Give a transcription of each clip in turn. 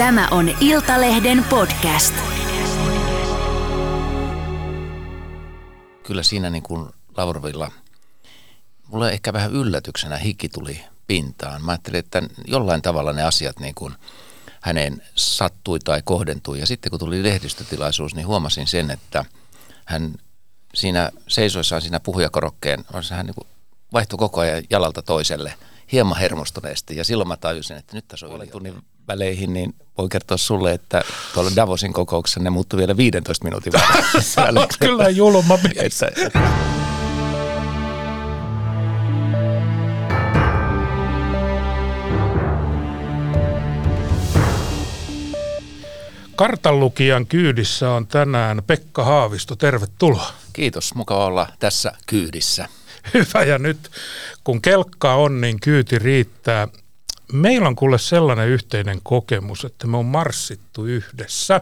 Tämä on Iltalehden podcast. Kyllä siinä niin kuin Lavrovilla, mulle ehkä vähän yllätyksenä hiki tuli pintaan. Mä ajattelin, että jollain tavalla ne asiat niin kuin häneen sattui tai kohdentui. Ja sitten kun tuli lehdistötilaisuus, niin huomasin sen, että hän siinä seisoissaan siinä puhujakorokkeen, hän niin kuin vaihtui koko ajan jalalta toiselle hieman hermostuneesti. Ja silloin mä tajusin, että nyt tässä on yli tunnin väleihin, niin voi kertoa sulle, että tuolla Davosin kokouksessa ne muuttui vielä 15 minuutin välein. kyllä julma mies. Kartanlukijan kyydissä on tänään Pekka Haavisto. Tervetuloa. Kiitos, mukava olla tässä kyydissä. Hyvä, ja nyt kun kelkka on, niin kyyti riittää. Meillä on kuule sellainen yhteinen kokemus, että me on marssittu yhdessä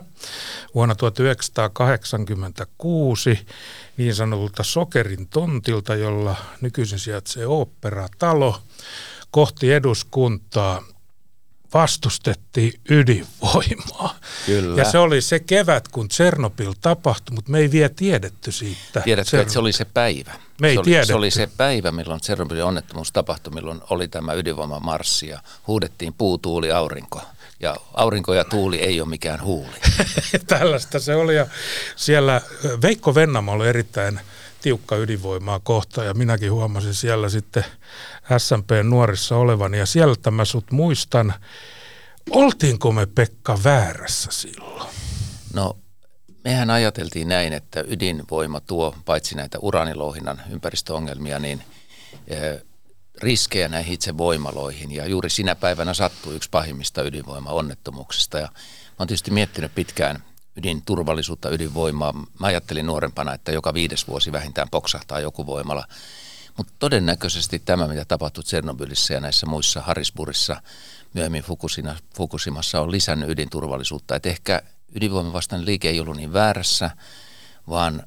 vuonna 1986 niin sanotulta Sokerin tontilta, jolla nykyisin sijaitsee oopperatalo, kohti eduskuntaa vastustettiin ydinvoimaa. Kyllä. Ja se oli se kevät, kun Tsernobyl tapahtui, mutta me ei vielä tiedetty siitä. Tiedätkö, että se oli se päivä? Me ei se, oli, tiedetty. se oli se päivä, milloin Tsernobylin onnettomuus tapahtui, milloin oli tämä ydinvoimamarssi ja huudettiin puu, tuuli, aurinko. Ja aurinko ja tuuli ei ole mikään huuli. Tällaista se oli ja siellä Veikko Vennamo oli erittäin tiukka ydinvoimaa kohta ja minäkin huomasin siellä sitten SMP nuorissa olevan ja sieltä mä sut muistan. Oltiinko me Pekka väärässä silloin? No mehän ajateltiin näin, että ydinvoima tuo paitsi näitä uraanilouhinnan ympäristöongelmia, niin eh, riskejä näihin itse voimaloihin. Ja juuri sinä päivänä sattui yksi pahimmista ydinvoima-onnettomuuksista. Ja mä oon tietysti miettinyt pitkään ydinturvallisuutta, ydinvoimaa. Mä ajattelin nuorempana, että joka viides vuosi vähintään poksahtaa joku voimala. Mutta todennäköisesti tämä, mitä tapahtui Tsernobylissä ja näissä muissa Harrisburgissa, myöhemmin Fukushimassa, on lisännyt ydinturvallisuutta. Et ehkä ydinvoiman vastainen liike ei ollut niin väärässä, vaan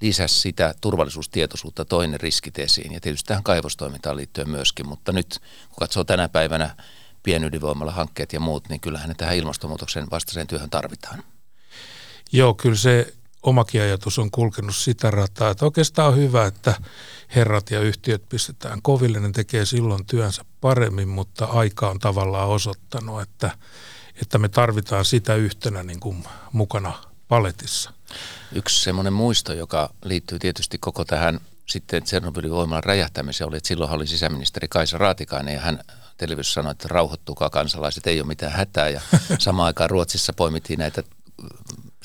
lisäsi sitä turvallisuustietoisuutta toinen riskit esiin. Ja tietysti tähän kaivostoimintaan liittyen myöskin, mutta nyt kun katsoo tänä päivänä pienydinvoimalla hankkeet ja muut, niin kyllähän ne tähän ilmastonmuutoksen vastaiseen työhön tarvitaan. Joo, kyllä se omakin ajatus on kulkenut sitä rataa, että oikeastaan on hyvä, että herrat ja yhtiöt pistetään koville, ne tekee silloin työnsä paremmin, mutta aika on tavallaan osoittanut, että, että me tarvitaan sitä yhtenä niin kuin mukana paletissa. Yksi semmoinen muisto, joka liittyy tietysti koko tähän sitten Tsernobylin voimalan räjähtämiseen, oli, että silloin oli sisäministeri Kaisa Raatikainen ja hän televisiossa sanoi, että rauhoittukaa kansalaiset, ei ole mitään hätää. Ja samaan aikaan Ruotsissa poimittiin näitä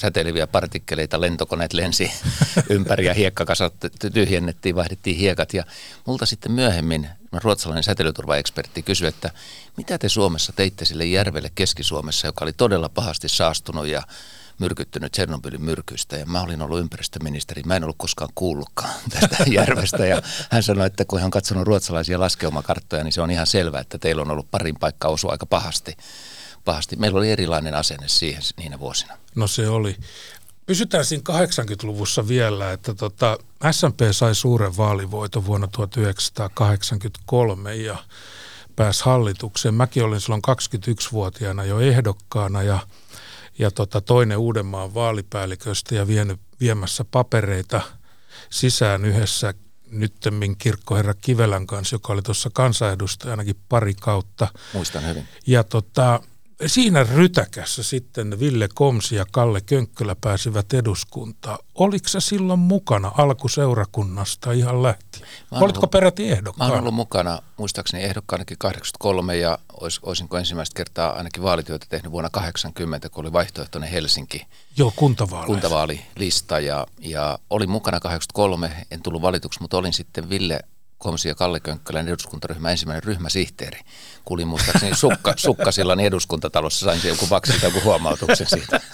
säteileviä partikkeleita, lentokoneet lensi ympäri ja hiekkakasat tyhjennettiin, vaihdettiin hiekat. Ja multa sitten myöhemmin ruotsalainen säteilyturvaekspertti kysyi, että mitä te Suomessa teitte sille järvelle Keski-Suomessa, joka oli todella pahasti saastunut ja myrkyttynyt Tsernobylin myrkystä ja mä olin ollut ympäristöministeri, mä en ollut koskaan kuullutkaan tästä järvestä ja hän sanoi, että kun hän on katsonut ruotsalaisia laskeumakarttoja, niin se on ihan selvää, että teillä on ollut parin paikkaa osua aika pahasti. Pahasti. Meillä oli erilainen asenne siihen niinä vuosina. No se oli. Pysytään siinä 80-luvussa vielä, että tota, SMP sai suuren vaalivoiton vuonna 1983 ja pääsi hallitukseen. Mäkin olin silloin 21-vuotiaana jo ehdokkaana ja, ja tota, toinen Uudenmaan vaalipäälliköstä ja vienyt, viemässä papereita sisään yhdessä nyttemmin kirkkoherra Kivelän kanssa, joka oli tuossa kansanedustajanakin pari kautta. Muistan hyvin. Ja tota, siinä rytäkässä sitten Ville Komsi ja Kalle Könkkölä pääsivät eduskuntaan. Oliko se silloin mukana alkuseurakunnasta ihan lähtien? Olitko ollut, peräti ehdokkaana? Mä olen ollut mukana, muistaakseni ehdokkaanakin 83 ja olis, olisinko ensimmäistä kertaa ainakin vaalityötä tehnyt vuonna 80, kun oli vaihtoehtoinen Helsinki. Joo, kuntavaali. kuntavaalilista ja, ja olin mukana 83, en tullut valituksi, mutta olin sitten Ville Komsi ja Kalle Könkkälän eduskuntaryhmä ensimmäinen ryhmäsihteeri. Kuulin muistaakseni sukka, sukkasillan eduskuntatalossa, sain joku vaksilta joku huomautuksen siitä.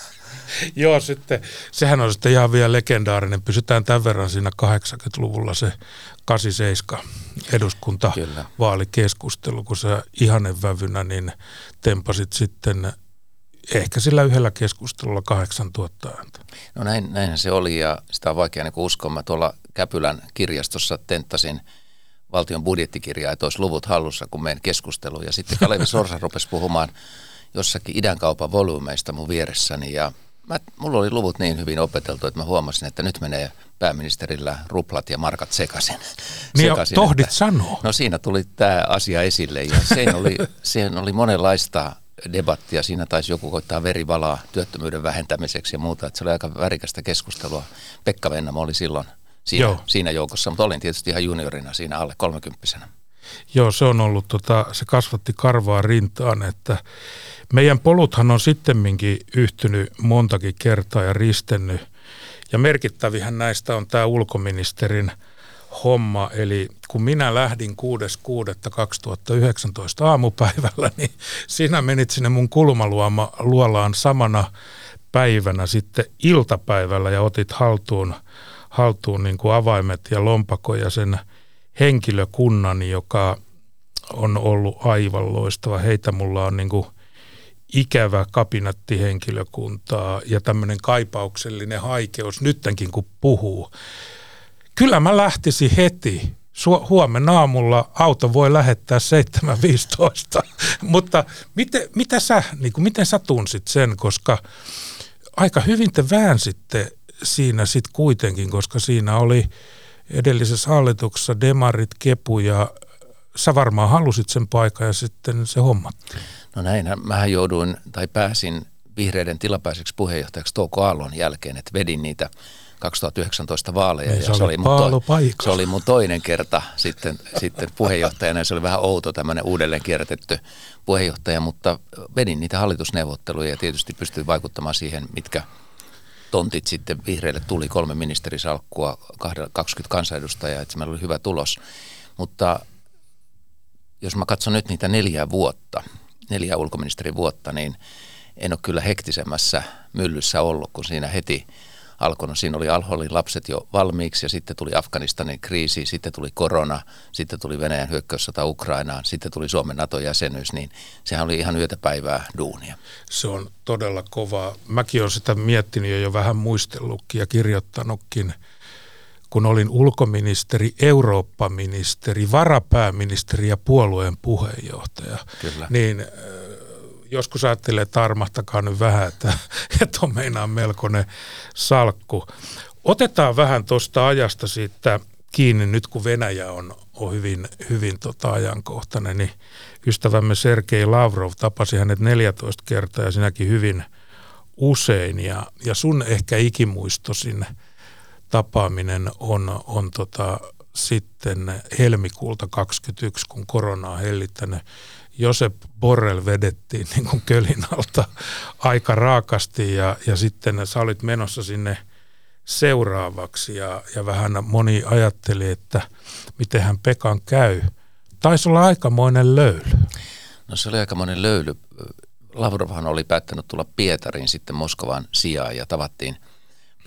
Joo, sitten, sehän on sitten ihan vielä legendaarinen. Pysytään tämän verran siinä 80-luvulla se 87 eduskuntavaalikeskustelu, kun sä ihanevävynä niin tempasit sitten ehkä sillä yhdellä keskustelulla 8000 ääntä. No näin, näinhän se oli ja sitä on vaikea niin uskoa. Mä tuolla Käpylän kirjastossa tenttasin – valtion budjettikirjaa, että olisi luvut hallussa, kun meidän keskustelu. Ja sitten Kalevi Sorsa rupesi puhumaan jossakin idänkaupan volyymeista mun vieressäni ja mä, mulla oli luvut niin hyvin opeteltu, että mä huomasin, että nyt menee pääministerillä ruplat ja markat sekaisin. Niin sekaisin tohdit että, sanoa. No siinä tuli tämä asia esille ja siihen oli, siihen oli monenlaista debattia. Siinä taisi joku koittaa verivalaa työttömyyden vähentämiseksi ja muuta. Että se oli aika värikästä keskustelua. Pekka Vennamo oli silloin siinä, siinä joukossa, mutta olin tietysti ihan juniorina siinä alle kolmekymppisenä. Joo, se on ollut, tota, se kasvatti karvaa rintaan, että meidän poluthan on sittemminkin yhtynyt montakin kertaa ja ristennyt. Ja merkittävihän näistä on tämä ulkoministerin homma, eli kun minä lähdin 6.6.2019 aamupäivällä, niin sinä menit sinne mun kulmaluolaan samana päivänä sitten iltapäivällä ja otit haltuun, haltuun niin kuin avaimet ja lompako ja sen henkilökunnan, joka on ollut aivan loistava. Heitä mulla on niin kuin ikävä kabinettihenkilökuntaa ja tämmöinen kaipauksellinen haikeus nyttenkin kun puhuu. Kyllä mä lähtisin heti. Huomenna aamulla auto voi lähettää 7.15. Mutta miten, mitä sä, niin kuin, miten sä tunsit sen, koska aika hyvin te väänsitte siinä sitten kuitenkin, koska siinä oli edellisessä hallituksessa demarit, kepu ja sä varmaan halusit sen paikan ja sitten se hommattiin. No näinhän, mähän jouduin tai pääsin vihreiden tilapäiseksi puheenjohtajaksi Touko Aallon jälkeen, että vedin niitä 2019 vaaleja. Niin, ja se, oli mun to, se oli mun toinen kerta sitten, sitten puheenjohtajana ja se oli vähän outo tämmöinen uudelleen kierrätetty puheenjohtaja, mutta vedin niitä hallitusneuvotteluja ja tietysti pystyin vaikuttamaan siihen, mitkä tontit sitten vihreille tuli, kolme ministerisalkkua, 20 kansanedustajaa, että meillä oli hyvä tulos. Mutta jos mä katson nyt niitä neljää vuotta, neljä ulkoministerin vuotta, niin en ole kyllä hektisemmässä myllyssä ollut, kun siinä heti alkoi. No, siinä oli Alholin lapset jo valmiiksi ja sitten tuli Afganistanin kriisi, sitten tuli korona, sitten tuli Venäjän hyökkäyssota Ukrainaan, sitten tuli Suomen NATO-jäsenyys, niin sehän oli ihan yötä päivää duunia. Se on todella kovaa. Mäkin olen sitä miettinyt ja jo vähän muistellutkin ja kirjoittanutkin – kun olin ulkoministeri, Eurooppa-ministeri, varapääministeri ja puolueen puheenjohtaja, Kyllä. niin joskus ajattelee, että armahtakaa nyt vähän, että, että on meinaan melkoinen salkku. Otetaan vähän tuosta ajasta siitä kiinni nyt, kun Venäjä on, on hyvin, hyvin tota ajankohtainen, niin ystävämme Sergei Lavrov tapasi hänet 14 kertaa ja sinäkin hyvin usein. Ja, ja sun ehkä ikimuistosin – tapaaminen on, on tota, sitten helmikuulta 2021, kun korona on hellittänyt. Josep Borrell vedettiin niin kuin kölin alta aika raakasti ja, ja sitten sä olit menossa sinne seuraavaksi ja, ja vähän moni ajatteli, että mitenhän Pekan käy. Taisi olla aikamoinen löyly. No se oli aikamoinen löyly. Lavrovhan oli päättänyt tulla Pietariin sitten Moskovan sijaan ja tavattiin –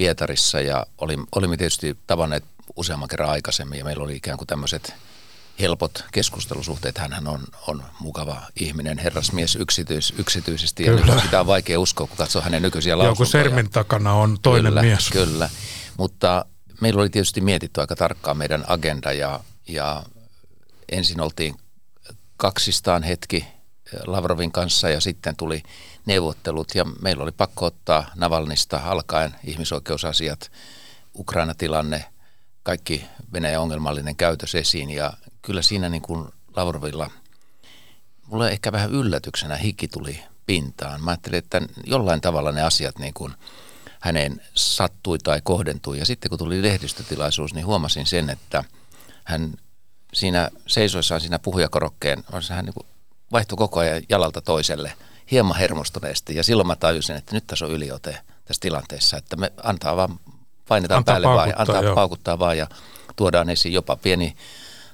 Pietarissa ja oli, olimme tietysti tavanneet useamman kerran aikaisemmin ja meillä oli ikään kuin tämmöiset helpot keskustelusuhteet. Hänhän on, on mukava ihminen, herrasmies yksityis, yksityisesti kyllä. ja sitä on vaikea uskoa, kun katsoo hänen nykyisiä lausuntoja. Joku sermin takana on toinen kyllä, mies. Kyllä, mutta meillä oli tietysti mietitty aika tarkkaan meidän agenda ja, ja ensin oltiin kaksistaan hetki Lavrovin kanssa ja sitten tuli neuvottelut ja meillä oli pakko ottaa Navalnista alkaen ihmisoikeusasiat, Ukraina-tilanne, kaikki Venäjän ongelmallinen käytös esiin ja kyllä siinä niin kuin Lavrovilla, mulle ehkä vähän yllätyksenä hiki tuli pintaan. Mä ajattelin, että jollain tavalla ne asiat niin kuin häneen sattui tai kohdentui ja sitten kun tuli lehdistötilaisuus, niin huomasin sen, että hän siinä seisoissaan siinä puhujakorokkeen, hän niin kuin vaihtui koko ajan jalalta toiselle hieman hermostuneesti. Ja silloin mä tajusin, että nyt tässä on yliote tässä tilanteessa, että me antaa vaan, painetaan antaa päälle vaan, antaa joo. paukuttaa vaan ja tuodaan esiin jopa pieni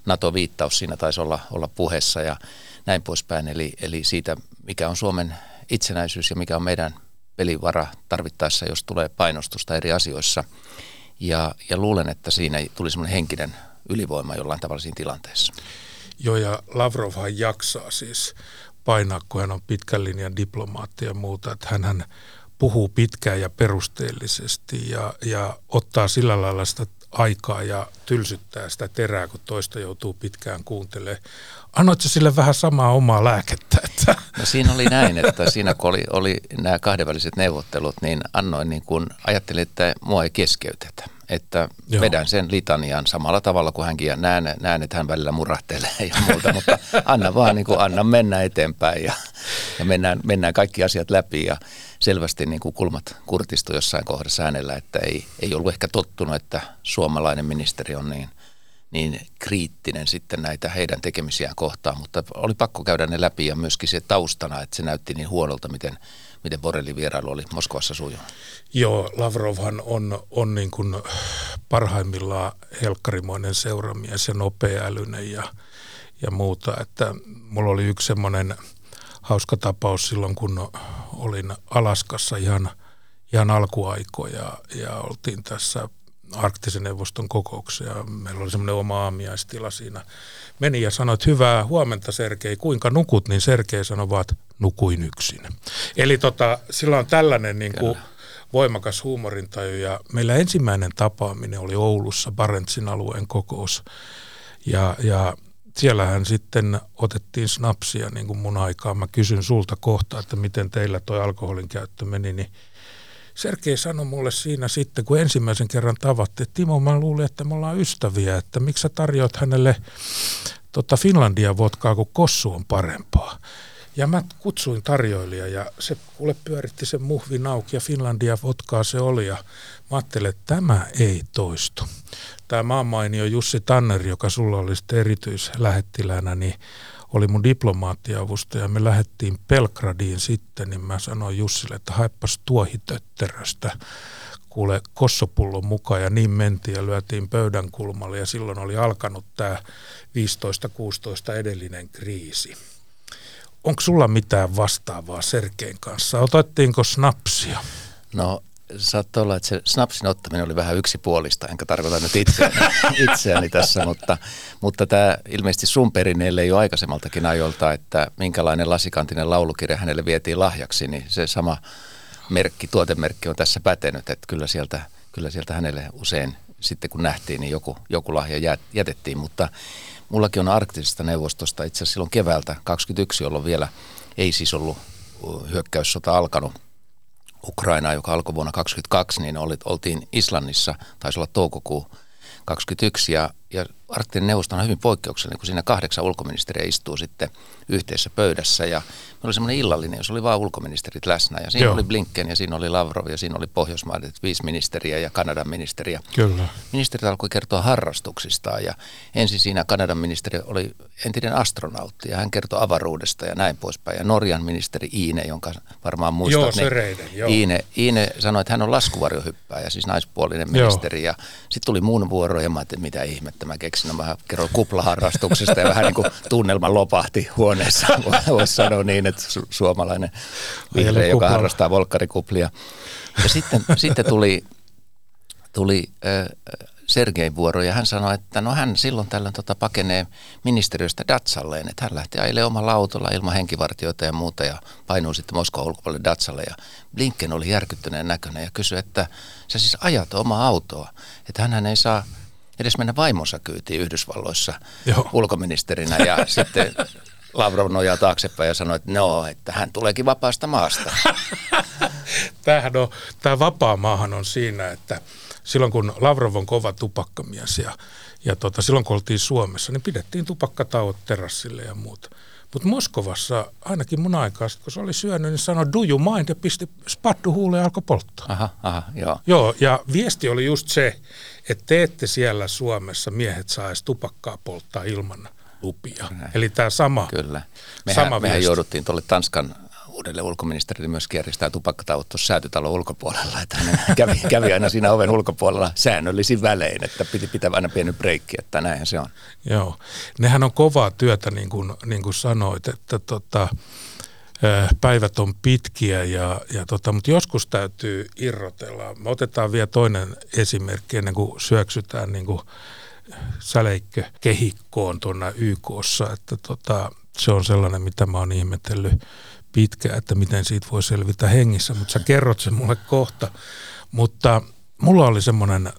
NATO-viittaus siinä taisi olla, olla puheessa ja näin poispäin. Eli, eli siitä, mikä on Suomen itsenäisyys ja mikä on meidän pelivara tarvittaessa, jos tulee painostusta eri asioissa. Ja, ja luulen, että siinä tuli semmoinen henkinen ylivoima jollain tavalla siinä tilanteessa. Joo, ja Lavrovhan jaksaa siis painaa, kun hän on pitkän linjan diplomaatti ja muuta, että hän puhuu pitkään ja perusteellisesti ja, ja ottaa sillä lailla sitä aikaa ja tylsyttää sitä terää, kun toista joutuu pitkään kuuntelemaan. Annoitko sille vähän samaa omaa lääkettä? Että? No siinä oli näin, että siinä kun oli, oli nämä kahdenväliset neuvottelut, niin annoin niin kuin, ajattelin, että mua ei keskeytetä. Että Joo. vedän sen litanian samalla tavalla kuin hänkin ja näen, näen että hän välillä murahtelee ja muuta, mutta anna vaan niin kuin, anna mennä eteenpäin ja, ja mennään, mennään kaikki asiat läpi ja selvästi niin kuin kulmat kurtistu jossain kohdassa hänellä, että ei, ei ollut ehkä tottunut, että suomalainen ministeri on niin niin kriittinen sitten näitä heidän tekemisiään kohtaan, mutta oli pakko käydä ne läpi ja myöskin se taustana, että se näytti niin huonolta, miten, miten Borrellin vierailu oli Moskovassa sujunut. Joo, Lavrovhan on, on niin kuin parhaimmillaan helkkarimoinen seuramies ja nopeaälyinen ja, ja muuta. Että mulla oli yksi semmoinen hauska tapaus silloin, kun olin Alaskassa ihan, ihan alkuaikoja ja oltiin tässä arktisen neuvoston kokouksia. Meillä oli semmoinen oma aamiaistila siinä. Meni ja sanoi, että hyvää huomenta Sergei, kuinka nukut? Niin Sergei sanoi vaan, että nukuin yksin. Eli tota, sillä on tällainen niin kuin voimakas huumorintaju ja meillä ensimmäinen tapaaminen oli Oulussa Barentsin alueen kokous. Ja, ja siellähän sitten otettiin snapsia niin kuin mun aikaan. Mä kysyn sulta kohta, että miten teillä toi alkoholin käyttö meni, niin Sergei sanoi mulle siinä sitten, kun ensimmäisen kerran tavattiin, että Timo, mä luulin, että me ollaan ystäviä, että miksi sä tarjoat hänelle tota Finlandia vodkaa, kun kossu on parempaa. Ja mä kutsuin tarjoilija ja se kuule pyöritti sen muhvin auki ja Finlandia vodkaa se oli ja mä ajattelin, että tämä ei toistu. Tämä maanmainio Jussi Tanner, joka sulla oli sitten erityislähettilänä, niin oli mun diplomaattiavustaja. Me lähdettiin Pelgradiin sitten, niin mä sanoin Jussille, että haippas tuohitötteröstä kuule kossopullon mukaan ja niin mentiin ja lyötiin pöydän kulmalle ja silloin oli alkanut tämä 15-16 edellinen kriisi. Onko sulla mitään vastaavaa Serkein kanssa? Otettiinko snapsia? No saattoi olla, että se snapsin ottaminen oli vähän yksipuolista, enkä tarkoita nyt itseäni, itseäni tässä, mutta, mutta tämä ilmeisesti sun perinneelle jo aikaisemmaltakin ajolta, että minkälainen lasikantinen laulukirja hänelle vietiin lahjaksi, niin se sama merkki, tuotemerkki on tässä pätenyt, että kyllä sieltä, kyllä sieltä hänelle usein sitten kun nähtiin, niin joku, joku lahja jätettiin, mutta mullakin on arktisesta neuvostosta itse asiassa silloin keväältä 21, jolloin vielä ei siis ollut hyökkäyssota alkanut Ukrainaa, joka alkoi vuonna 2022, niin oltiin Islannissa, taisi olla toukokuu 2021, ja ja arktinen neuvosto on hyvin poikkeuksellinen, kun siinä kahdeksan ulkoministeriä istuu sitten yhteisessä pöydässä ja me oli semmoinen illallinen, jos oli vain ulkoministerit läsnä ja siinä Joo. oli Blinken ja siinä oli Lavrov ja siinä oli Pohjoismaiset viisi ministeriä ja Kanadan ministeriä. Kyllä. Ministerit alkoi kertoa harrastuksistaan ja ensin siinä Kanadan ministeri oli entinen astronautti ja hän kertoi avaruudesta ja näin poispäin. Ja Norjan ministeri Iine, jonka varmaan muistat. Joo, se reiden, joo. Iine, Iine sanoi, että hän on laskuvarjohyppääjä, siis naispuolinen ministeri joo. ja sitten tuli muun vuoro ja mä ajattelin, mitä ihmettä että mä keksin, no mä kerron kuplaharrastuksesta ja vähän niin kuin tunnelma lopahti huoneessa, voisi sanoa niin, että su- suomalainen vihreä, joka harrastaa volkkarikuplia. Ja sitten, sitten tuli, tuli äh, Sergein vuoro ja hän sanoi, että no hän silloin tällöin tota pakenee ministeriöstä Datsalleen, että hän lähti ajelemaan omalla autolla ilman henkivartioita ja muuta ja painuu sitten Moskovan ulkopuolelle Datsalle ja Blinken oli järkyttyneen näköinen ja kysyi, että sä siis ajat omaa autoa, että hän ei saa edes mennä vaimonsa kyytiin Yhdysvalloissa Joo. ulkoministerinä ja sitten Lavrov nojaa taaksepäin ja sanoi, että no, että hän tuleekin vapaasta maasta. Tämähän on, tämä vapaa maahan on siinä, että silloin kun Lavrov on kova tupakkamies ja, ja tota, silloin kun oltiin Suomessa, niin pidettiin tupakkatauot terassille ja muuta. Mutta Moskovassa, ainakin mun aikaa, kun se oli syönyt, niin sanoi, do you mind, ja pisti spattu huuleen ja alkoi polttaa. Aha, aha, joo. Joo, ja viesti oli just se, että te ette siellä Suomessa miehet edes tupakkaa polttaa ilman lupia. Näin. Eli tämä sama Kyllä. Mehän, sama mehän jouduttiin tuolle Tanskan uudelle ulkoministerille myös järjestää tupakkatauot säätytalon ulkopuolella. Että hän kävi, kävi aina siinä oven ulkopuolella säännöllisin välein, että piti pitää aina pieni breikki, että näin se on. Joo, nehän on kovaa työtä niin kuin, niin kuin sanoit, että tota, päivät on pitkiä, ja, ja tota, mutta joskus täytyy irrotella. Me otetaan vielä toinen esimerkki ennen kuin syöksytään niin kuin säleikkö kehikkoon tuonne YKssa, että tota, se on sellainen, mitä mä oon ihmetellyt pitkään, että miten siitä voi selvitä hengissä, mutta sä kerrot sen mulle kohta. Mutta mulla oli semmoinen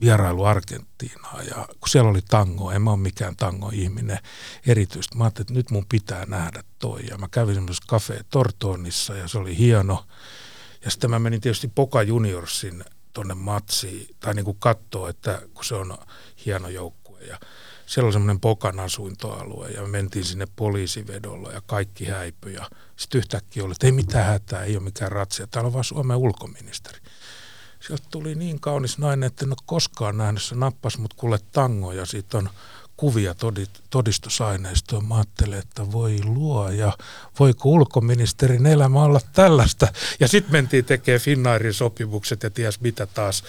vierailu Argentiinaan ja kun siellä oli tango, en mä ole mikään tango-ihminen erityisesti. Mä ajattelin, että nyt mun pitää nähdä toi ja mä kävin semmoisessa Cafe Tortonissa ja se oli hieno. Ja sitten mä menin tietysti Poka Juniorsin tonne matsiin tai niin kuin katsoa, että kun se on hieno joukkue ja siellä oli semmoinen Pokan asuintoalue ja me mentiin sinne poliisivedolla ja kaikki häipyi ja sitten yhtäkkiä oli, että ei mitään hätää, ei ole mikään ratsia, täällä on vaan Suomen ulkoministeri. Sieltä tuli niin kaunis nainen, että en ole koskaan nähnyt, se nappas mut kuule tango ja siitä on kuvia todistusaineistoa. Mä ajattelin, että voi luo ja voiko ulkoministerin elämä olla tällaista. Ja sitten mentiin tekemään Finnairin sopimukset ja ties mitä taas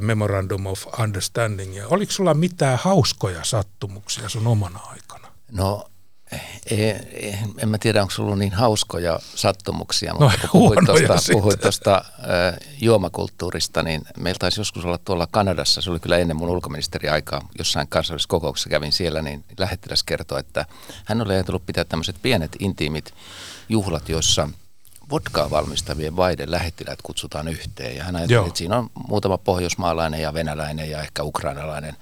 Memorandum of Understanding. Ja oliko sulla mitään hauskoja sattumuksia sun omana aikana? No en, mä tiedä, onko ollut niin hauskoja sattumuksia, mutta no, kun puhuit tuosta, puhuit tuosta äh, juomakulttuurista, niin meillä taisi joskus olla tuolla Kanadassa, se oli kyllä ennen mun ulkoministeriaikaa, jossain kansallisessa kokouksessa kävin siellä, niin lähettiläs kertoi, että hän oli ajatellut pitää tämmöiset pienet intiimit juhlat, joissa – vodkaa valmistavien vaiden lähettiläät kutsutaan yhteen. Ja hän ajatteli, että siinä on muutama pohjoismaalainen ja venäläinen ja ehkä ukrainalainen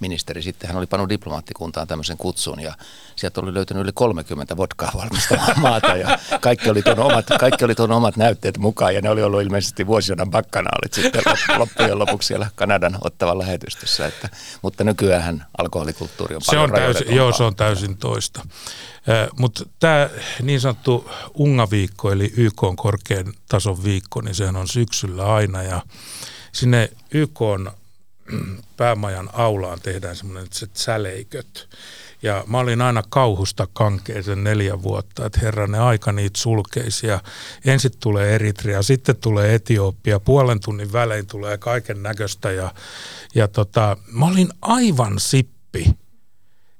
ministeri. Sitten hän oli pannut diplomaattikuntaan tämmöisen kutsun ja sieltä oli löytynyt yli 30 vodkaa valmistavaa maata ja kaikki oli, tuon omat, kaikki oli tuon omat näytteet mukaan ja ne oli ollut ilmeisesti vuosisodan bakkanaalit sitten loppujen lopuksi siellä Kanadan ottavan lähetystössä. Että, mutta nykyään alkoholikulttuuri on se paljon on täysin, Joo, se on täysin toista. Mutta tämä niin sanottu UNGA-viikko, eli YK on korkean tason viikko, niin sehän on syksyllä aina ja sinne YK on päämajan aulaan tehdään semmoinen säleiköt. Ja mä olin aina kauhusta kankeisen neljä vuotta, että herranen aika niitä sulkeisia. Ensin tulee Eritrea, sitten tulee Etiopia, puolen tunnin välein tulee kaiken näköistä. Ja, ja tota, mä olin aivan sippi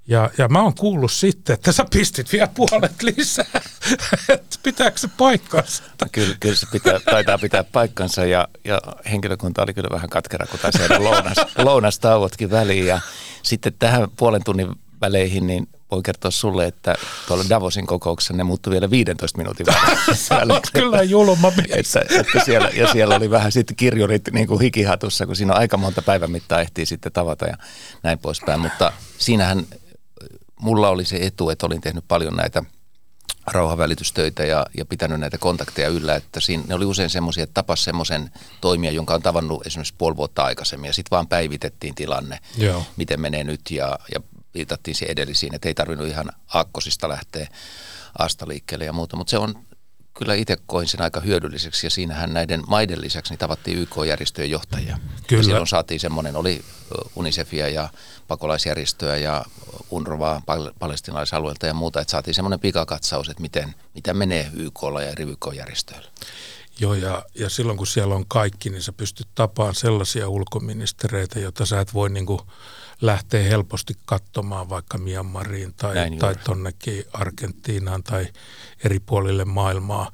ja, ja mä oon kuullut sitten, että sä pistit vielä puolet lisää. Pitääkö se paikkansa? Kyllä, kyllä se pitää, taitaa pitää paikkansa ja, ja henkilökunta oli kyllä vähän katkera, kun taisi lounas, lounastauotkin väliin. Ja sitten tähän puolen tunnin väleihin, niin voin kertoa sulle, että tuolla Davosin kokouksessa ne muuttui vielä 15 minuutin välein. kyllä julma mies. Että, että siellä, ja siellä oli vähän sitten kirjurit niin kuin hikihatussa, kun siinä on aika monta päivän mittaa ehtii sitten tavata ja näin poispäin. Mutta siinähän mulla oli se etu, että olin tehnyt paljon näitä rauhavälitystöitä ja, ja pitänyt näitä kontakteja yllä, että siinä, ne oli usein semmoisia, että tapas semmoisen toimia, jonka on tavannut esimerkiksi puoli vuotta aikaisemmin ja sitten vaan päivitettiin tilanne, Joo. miten menee nyt ja, ja viitattiin siihen edellisiin, että ei tarvinnut ihan aakkosista lähteä asta liikkeelle ja muuta, mutta se on kyllä itse koin sen aika hyödylliseksi ja siinähän näiden maiden lisäksi niin tavattiin YK-järjestöjen johtajia. Kyllä. Ja silloin saatiin semmoinen, oli Unicefia ja pakolaisjärjestöä ja UNRWA palestinalaisalueelta ja muuta, että saatiin semmoinen pikakatsaus, että miten, mitä menee YKlla ja eri YK-järjestöillä. Joo, ja, ja silloin kun siellä on kaikki, niin sä pystyt tapaan sellaisia ulkoministereitä, joita sä et voi niin kuin lähteä helposti katsomaan vaikka Myanmariin tai, tai tonnekin Argentiinaan tai eri puolille maailmaa.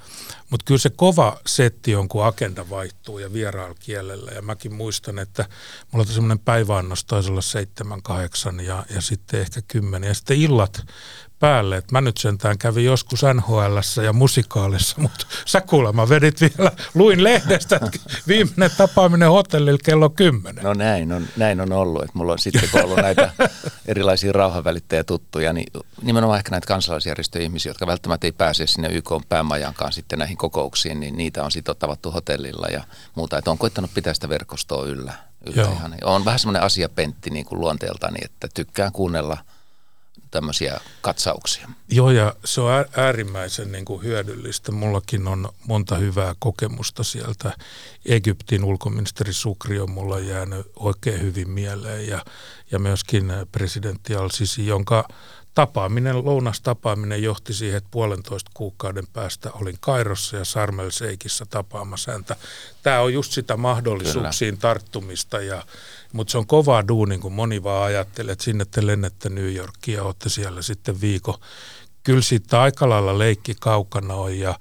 Mutta kyllä se kova setti on, kun agenda vaihtuu ja kielellä. Ja mäkin muistan, että mulla on semmoinen päiväannos taisi olla seitsemän, kahdeksan ja, ja sitten ehkä kymmenen. Ja sitten illat päälle. Et mä nyt sentään kävin joskus nhl ja musikaalissa, mutta sä kuulemma vedit vielä, luin lehdestä, että viimeinen tapaaminen hotellilla kello 10. No näin on, näin on ollut, että mulla on sitten kun ollut näitä erilaisia rauhanvälittäjä tuttuja, niin nimenomaan ehkä näitä kansalaisjärjestöjä ihmisiä, jotka välttämättä ei pääse sinne YK päämajankaan sitten näihin kokouksiin, niin niitä on sitten tavattu hotellilla ja muuta. Että on koittanut pitää sitä verkostoa yllä. yllä ihan. On vähän semmoinen asiapentti niin kuin luonteeltani, että tykkään kuunnella – tämmöisiä katsauksia. Joo, ja se on äärimmäisen niin kuin hyödyllistä. Mullakin on monta hyvää kokemusta sieltä. Egyptin ulkoministeri Sukri on mulla jäänyt oikein hyvin mieleen ja, ja myöskin presidentti Al-Sisi, jonka tapaaminen, lounastapaaminen johti siihen, että puolentoista kuukauden päästä olin Kairossa ja Sarmel Seikissä tapaamassa häntä. Tämä on just sitä mahdollisuuksiin Kyllä. tarttumista ja, mutta se on kovaa duuni, kun moni vaan ajattelee, että sinne te lennette New Yorkia ja olette siellä sitten viikon. Kyllä siitä aika lailla leikki kaukana on ja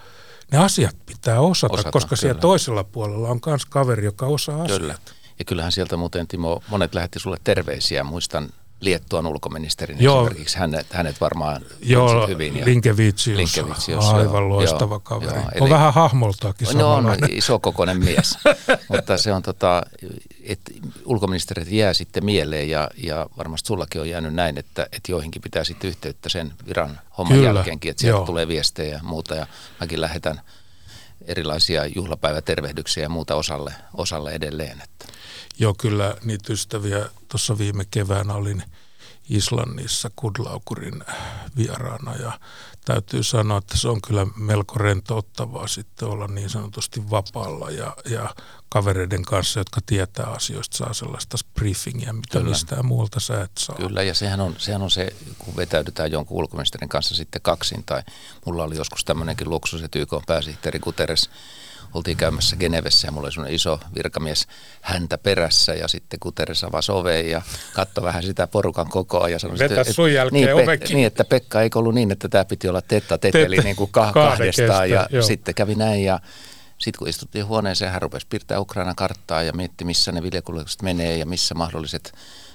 ne asiat pitää osata, osata koska kyllä. siellä toisella puolella on myös kaveri, joka osaa asiat. Kyllä. Ja kyllähän sieltä muuten Timo, monet lähetti sulle terveisiä. Muistan Liettuan ulkoministerin joo. esimerkiksi. Hänet, hänet varmaan joo, hyvin. Ja Linkevitsius, Linkevitsius aivan joo, loistava joo, kaveri. Joo, eli, on vähän hahmoltaakin No on iso kokoinen mies, mutta se on tota, että ulkoministerit jää sitten mieleen ja, ja varmasti sullakin on jäänyt näin, että, että joihinkin pitää sitten yhteyttä sen viran homman Kyllä, jälkeenkin, että sieltä joo. tulee viestejä ja muuta ja mäkin lähetän erilaisia juhlapäivätervehdyksiä ja muuta osalle, osalle edelleen. Että. Joo, kyllä niitä ystäviä tuossa viime keväänä olin Islannissa Kudlaukurin vieraana ja täytyy sanoa, että se on kyllä melko rentouttavaa sitten olla niin sanotusti vapaalla ja, ja kavereiden kanssa, jotka tietää asioista, saa sellaista briefingia, mitä kyllä. mistään muualta sä et saa. Kyllä, ja sehän on, sehän on se, kun vetäydytään jonkun ulkoministerin kanssa sitten kaksin, tai mulla oli joskus tämmöinenkin luksus, että YK pääsihteeri Guterres oltiin käymässä Genevessä ja mulla oli semmoinen iso virkamies häntä perässä ja sitten Guterres avasi oveen ja katsoi vähän sitä porukan kokoa ja sanoi, että, sun jälkeen niin, Pe- niin, että Pekka ei ollut niin, että tämä piti olla tetta teteli niin kuin kah- kahdestaan ja joo. sitten kävi näin ja sitten kun istuttiin huoneeseen, hän rupesi piirtää Ukrainan karttaa ja mietti, missä ne viljakuljetukset menee ja missä mahdolliset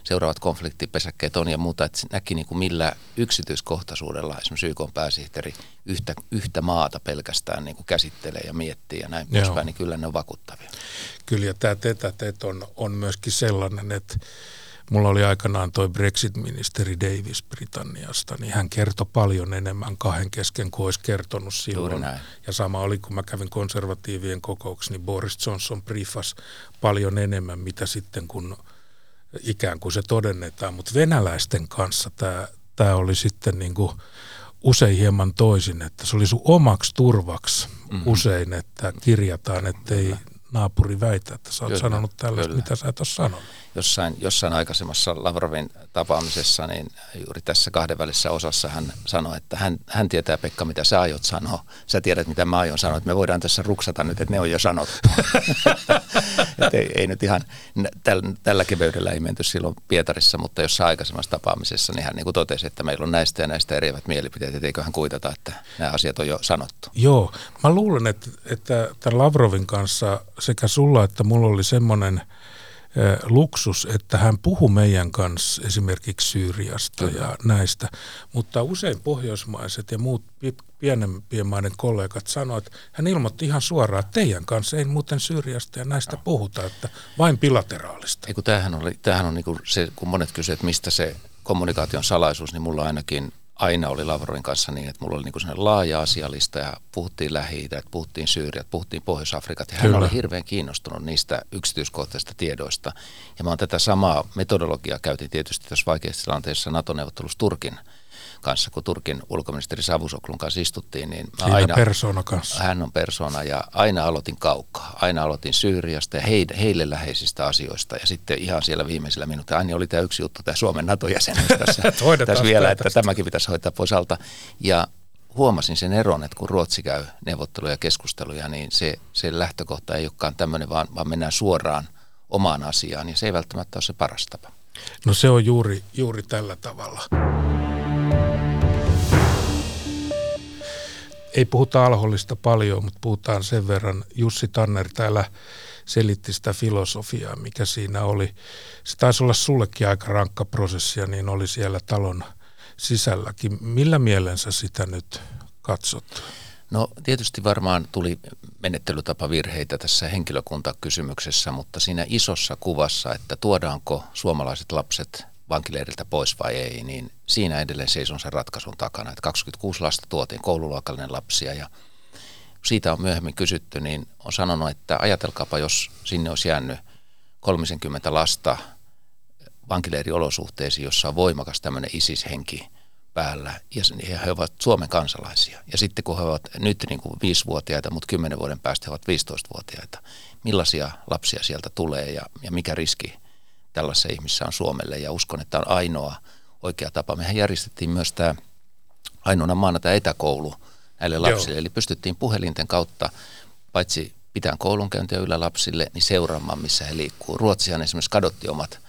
seuraavat konfliktipesäkkeet on ja muuta, että näki niin kuin millä yksityiskohtaisuudella esimerkiksi YK pääsihteeri yhtä, yhtä maata pelkästään niin kuin käsittelee ja miettii ja näin poispäin, niin kyllä ne on vakuuttavia. Kyllä ja tämä tetätet on, on myöskin sellainen, että Mulla oli aikanaan toi Brexit-ministeri Davis Britanniasta, niin hän kertoi paljon enemmän kahden kesken kuin olisi kertonut silloin. Ja sama oli, kun mä kävin konservatiivien kokouksessa, niin Boris Johnson briefasi paljon enemmän, mitä sitten kun ikään kuin se todennetaan. Mutta venäläisten kanssa tämä, tämä oli sitten niin kuin usein hieman toisin, että se oli sun omaksi turvaksi mm-hmm. usein, että kirjataan, ettei naapuri väitä, että sä oot kyllä, sanonut tällaista, kyllä. mitä sä et ole sanonut jossain, jossain aikaisemmassa Lavrovin tapaamisessa, niin juuri tässä kahdenvälisessä osassa hän sanoi, että hän, hän tietää Pekka, mitä sä aiot sanoa. Sä tiedät, mitä mä aion sanoa, että me voidaan tässä ruksata nyt, että ne on jo sanottu. ei, ei, nyt ihan täl, tällä keveydellä ei menty silloin Pietarissa, mutta jossain aikaisemmassa tapaamisessa, niin hän niin kuin totesi, että meillä on näistä ja näistä eriävät mielipiteet, että eiköhän kuitata, että nämä asiat on jo sanottu. Joo, mä luulen, että, että tämän Lavrovin kanssa sekä sulla että mulla oli semmoinen – luksus, että hän puhuu meidän kanssa esimerkiksi Syyriasta Kyllä. ja näistä, mutta usein pohjoismaiset ja muut pienempien maiden kollegat sanoivat, että hän ilmoitti ihan suoraan, että teidän kanssa ei muuten Syyriasta ja näistä no. puhuta, että vain bilateraalista. Ei, kun tämähän, oli, tämähän on niin se, kun monet kysyvät, että mistä se kommunikaation salaisuus, niin mulla ainakin aina oli Lavrovin kanssa niin, että mulla oli niin sellainen laaja asialista ja puhuttiin lähi että puhuttiin Syyriat, puhuttiin Pohjois-Afrikat. Ja hän oli hirveän kiinnostunut niistä yksityiskohtaisista tiedoista. Ja mä oon tätä samaa metodologiaa käytin tietysti tässä vaikeassa tilanteessa NATO-neuvottelussa Turkin kanssa, kun Turkin ulkoministeri Savusoklun kanssa istuttiin, niin mä aina, persona kanssa. hän on persona ja aina aloitin kaukaa. Aina aloitin Syyriasta ja heille, heille läheisistä asioista ja sitten ihan siellä viimeisellä minuutilla, aina oli tämä yksi juttu, tämä Suomen NATO-jäsenyys tässä, tässä vielä, että tämäkin pitäisi hoitaa pois alta. Ja huomasin sen eron, että kun Ruotsi käy neuvotteluja ja keskusteluja, niin se, se lähtökohta ei olekaan tämmöinen, vaan, vaan mennään suoraan omaan asiaan ja se ei välttämättä ole se paras tapa. No se on juuri, juuri tällä tavalla. Ei puhuta alhollista paljon, mutta puhutaan sen verran. Jussi Tanner täällä selitti sitä filosofiaa, mikä siinä oli. Se taisi olla sullekin aika rankka prosessia, niin oli siellä talon sisälläkin. Millä mielensä sitä nyt katsot? No tietysti varmaan tuli menettelytapavirheitä tässä henkilökuntakysymyksessä, mutta siinä isossa kuvassa, että tuodaanko suomalaiset lapset vankileiriltä pois vai ei, niin siinä edelleen seison sen ratkaisun takana. Että 26 lasta tuotiin koululuokallinen lapsia ja siitä on myöhemmin kysytty, niin on sanonut, että ajatelkaapa, jos sinne olisi jäänyt 30 lasta vankileiriolosuhteisiin, jossa on voimakas tämmöinen ISIS-henki päällä, ja he ovat Suomen kansalaisia. Ja sitten kun he ovat nyt niin kuin 5-vuotiaita, mutta 10 vuoden päästä he ovat 15-vuotiaita, millaisia lapsia sieltä tulee ja, ja mikä riski tällaisessa ihmisessä on Suomelle ja uskon, että on ainoa oikea tapa. Mehän järjestettiin myös tämä ainoana maana tämä etäkoulu näille lapsille, Joo. eli pystyttiin puhelinten kautta paitsi pitää koulunkäyntiä yllä lapsille, niin seuraamaan, missä he liikkuu. Ruotsihan esimerkiksi kadotti omat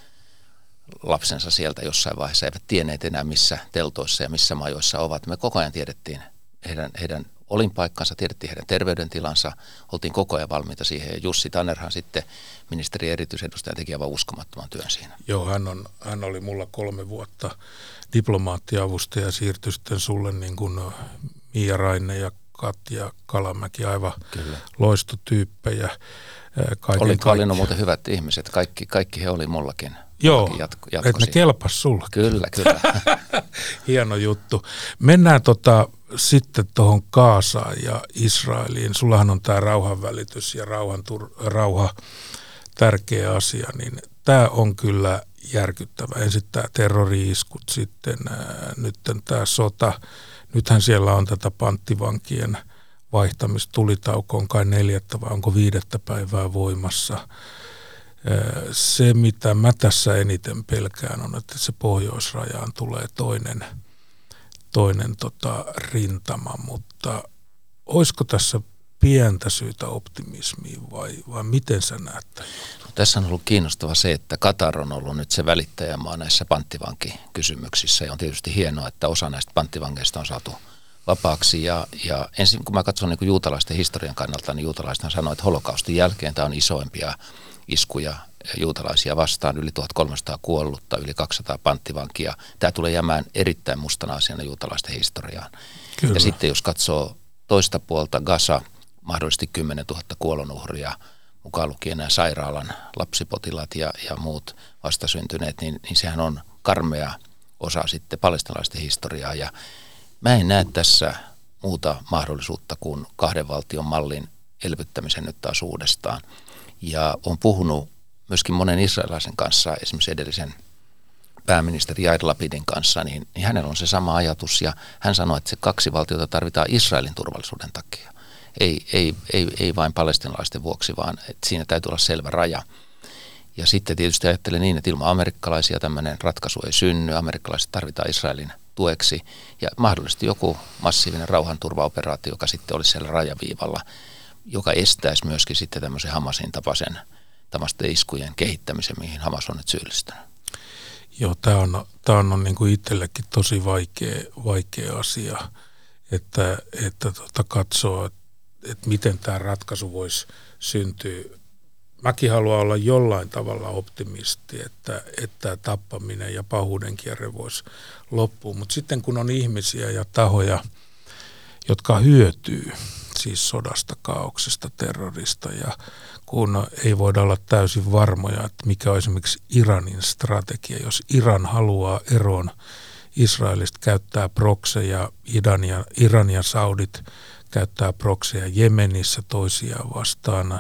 lapsensa sieltä jossain vaiheessa, eivät tienneet enää missä teltoissa ja missä majoissa ovat. Me koko ajan tiedettiin heidän, heidän olinpaikkansa, tiedettiin heidän terveydentilansa, oltiin koko ajan valmiita siihen. Ja Jussi Tannerhan sitten, ministeri erityisedustaja, teki aivan uskomattoman työn siinä. Joo, hän, on, hän oli mulla kolme vuotta diplomaattiavustaja ja siirtyi sitten sulle niin kuin Mia Raine ja Katja Kalamäki, aivan Kyllä. loistotyyppejä. Kaiken oli paljon muuten hyvät ihmiset, kaikki, kaikki he oli mullakin. Joo, jatko, jatko että ne kelpas sulla. Kyllä, kyllä. Hieno juttu. Mennään tota, sitten tuohon Kaasaan ja Israeliin. Sullahan on tämä rauhanvälitys ja rauhan, rauha tärkeä asia, niin tämä on kyllä järkyttävä. Ensin tämä terrori-iskut, sitten ää, nyt tämä sota. Nythän siellä on tätä panttivankien vaihtamista. Tulitauko on kai neljättä vai onko viidettä päivää voimassa. Se, mitä mä tässä eniten pelkään, on, että se pohjoisrajaan tulee toinen, toinen tota, rintama, mutta olisiko tässä pientä syytä optimismiin vai, vai miten sä näet? No, tässä on ollut kiinnostava se, että Katar on ollut nyt se välittäjämaa näissä panttivankikysymyksissä ja on tietysti hienoa, että osa näistä panttivankeista on saatu vapaaksi. Ja, ja ensin kun mä katson niin juutalaisten historian kannalta, niin juutalaiset sanoo, että holokaustin jälkeen tämä on isoimpia iskuja juutalaisia vastaan, yli 1300 kuollutta, yli 200 panttivankia. Tämä tulee jäämään erittäin mustana asiana juutalaisten historiaan. Kyllä. Ja sitten jos katsoo toista puolta, Gaza, mahdollisesti 10 000 kuolonuhria, mukaan lukien nämä sairaalan lapsipotilaat ja, ja muut vastasyntyneet, niin, niin sehän on karmea osa sitten palestinalaisten historiaa. Ja mä en näe tässä muuta mahdollisuutta kuin kahden valtion mallin elvyttämisen nyt taas uudestaan. Ja on puhunut myöskin monen israelaisen kanssa, esimerkiksi edellisen pääministeri Jair Lapidin kanssa, niin, niin hänellä on se sama ajatus ja hän sanoi, että se kaksi valtiota tarvitaan Israelin turvallisuuden takia. Ei, ei, ei, ei vain palestinalaisten vuoksi, vaan että siinä täytyy olla selvä raja. Ja sitten tietysti ajattelen niin, että ilman amerikkalaisia tämmöinen ratkaisu ei synny. Amerikkalaiset tarvitaan Israelin tueksi ja mahdollisesti joku massiivinen rauhanturvaoperaatio, joka sitten olisi siellä rajaviivalla, joka estäisi myöskin sitten tämmöisen Hamasin tapaisen tämmöisten iskujen kehittämisen, mihin Hamas on nyt syyllistynyt. Joo, tämä on, tämä on niin kuin itsellekin tosi vaikea, vaikea asia, että, että tota katsoo, että, että miten tämä ratkaisu voisi syntyä. Mäkin haluan olla jollain tavalla optimisti, että, että tappaminen ja pahuuden kierre voisi loppua. Mutta sitten kun on ihmisiä ja tahoja, jotka hyötyy siis sodasta, kaauksesta, terrorista ja kun ei voida olla täysin varmoja, että mikä on esimerkiksi Iranin strategia. Jos Iran haluaa eroon Israelista käyttää prokseja, Iran ja, Saudit käyttää prokseja Jemenissä toisiaan vastaan,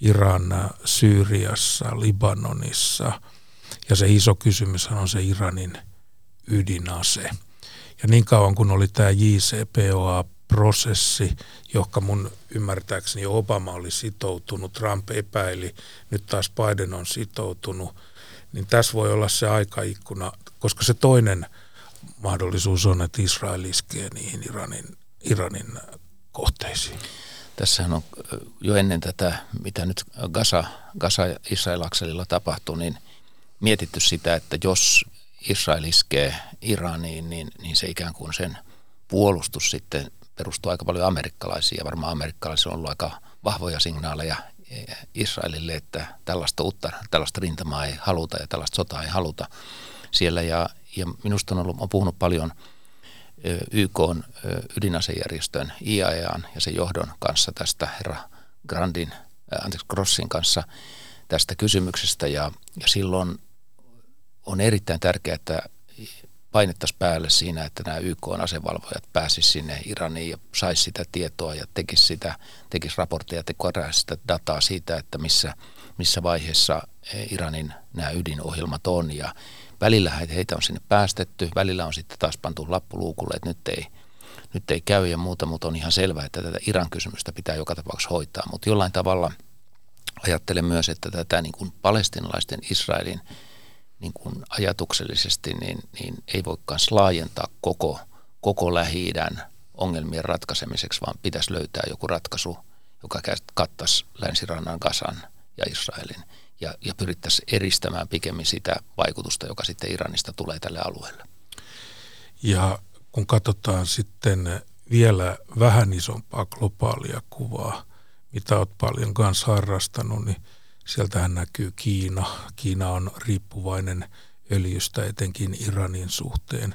Iran Syyriassa, Libanonissa. Ja se iso kysymys on se Iranin ydinase. Ja niin kauan kun oli tämä JCPOA prosessi, joka mun ymmärtääkseni Obama oli sitoutunut, Trump epäili, nyt taas Biden on sitoutunut, niin tässä voi olla se aikaikkuna, koska se toinen mahdollisuus on, että Israel iskee niihin Iranin, Iranin kohteisiin. Tässähän on jo ennen tätä, mitä nyt Gaza, Gaza Israel-akselilla tapahtuu, niin mietitty sitä, että jos Israel iskee Iraniin, niin, niin se ikään kuin sen puolustus sitten perustuu aika paljon amerikkalaisia. Varmaan amerikkalaisilla on ollut aika vahvoja signaaleja Israelille, että tällaista uutta, tällaista rintamaa ei haluta ja tällaista sotaa ei haluta siellä. Ja, ja minusta on, ollut, on puhunut paljon YK ydinasejärjestön IAEAn ja sen johdon kanssa tästä herra Grandin, anteeksi Grossin kanssa tästä kysymyksestä ja, ja silloin on erittäin tärkeää, että painettaisiin päälle siinä, että nämä YK-asevalvojat pääsisivät sinne Iraniin ja saisi sitä tietoa ja tekisi, sitä, tekisi raportteja ja sitä dataa siitä, että missä, missä vaiheessa eh, Iranin nämä ydinohjelmat on. Ja välillä heitä on sinne päästetty, välillä on sitten taas pantu lappuluukulle, että nyt ei, nyt ei käy ja muuta, mutta on ihan selvää, että tätä Iran-kysymystä pitää joka tapauksessa hoitaa. Mutta jollain tavalla ajattelen myös, että tätä niin kuin palestinalaisten Israelin – niin kuin ajatuksellisesti, niin, niin ei voi myös laajentaa koko, koko lähi ongelmien ratkaisemiseksi, vaan pitäisi löytää joku ratkaisu, joka kattaisi länsirannan Gasan ja Israelin ja, ja pyrittäisiin eristämään pikemmin sitä vaikutusta, joka sitten Iranista tulee tälle alueelle. Ja kun katsotaan sitten vielä vähän isompaa globaalia kuvaa, mitä olet paljon kanssa harrastanut, niin – Sieltähän näkyy Kiina. Kiina on riippuvainen öljystä etenkin Iranin suhteen.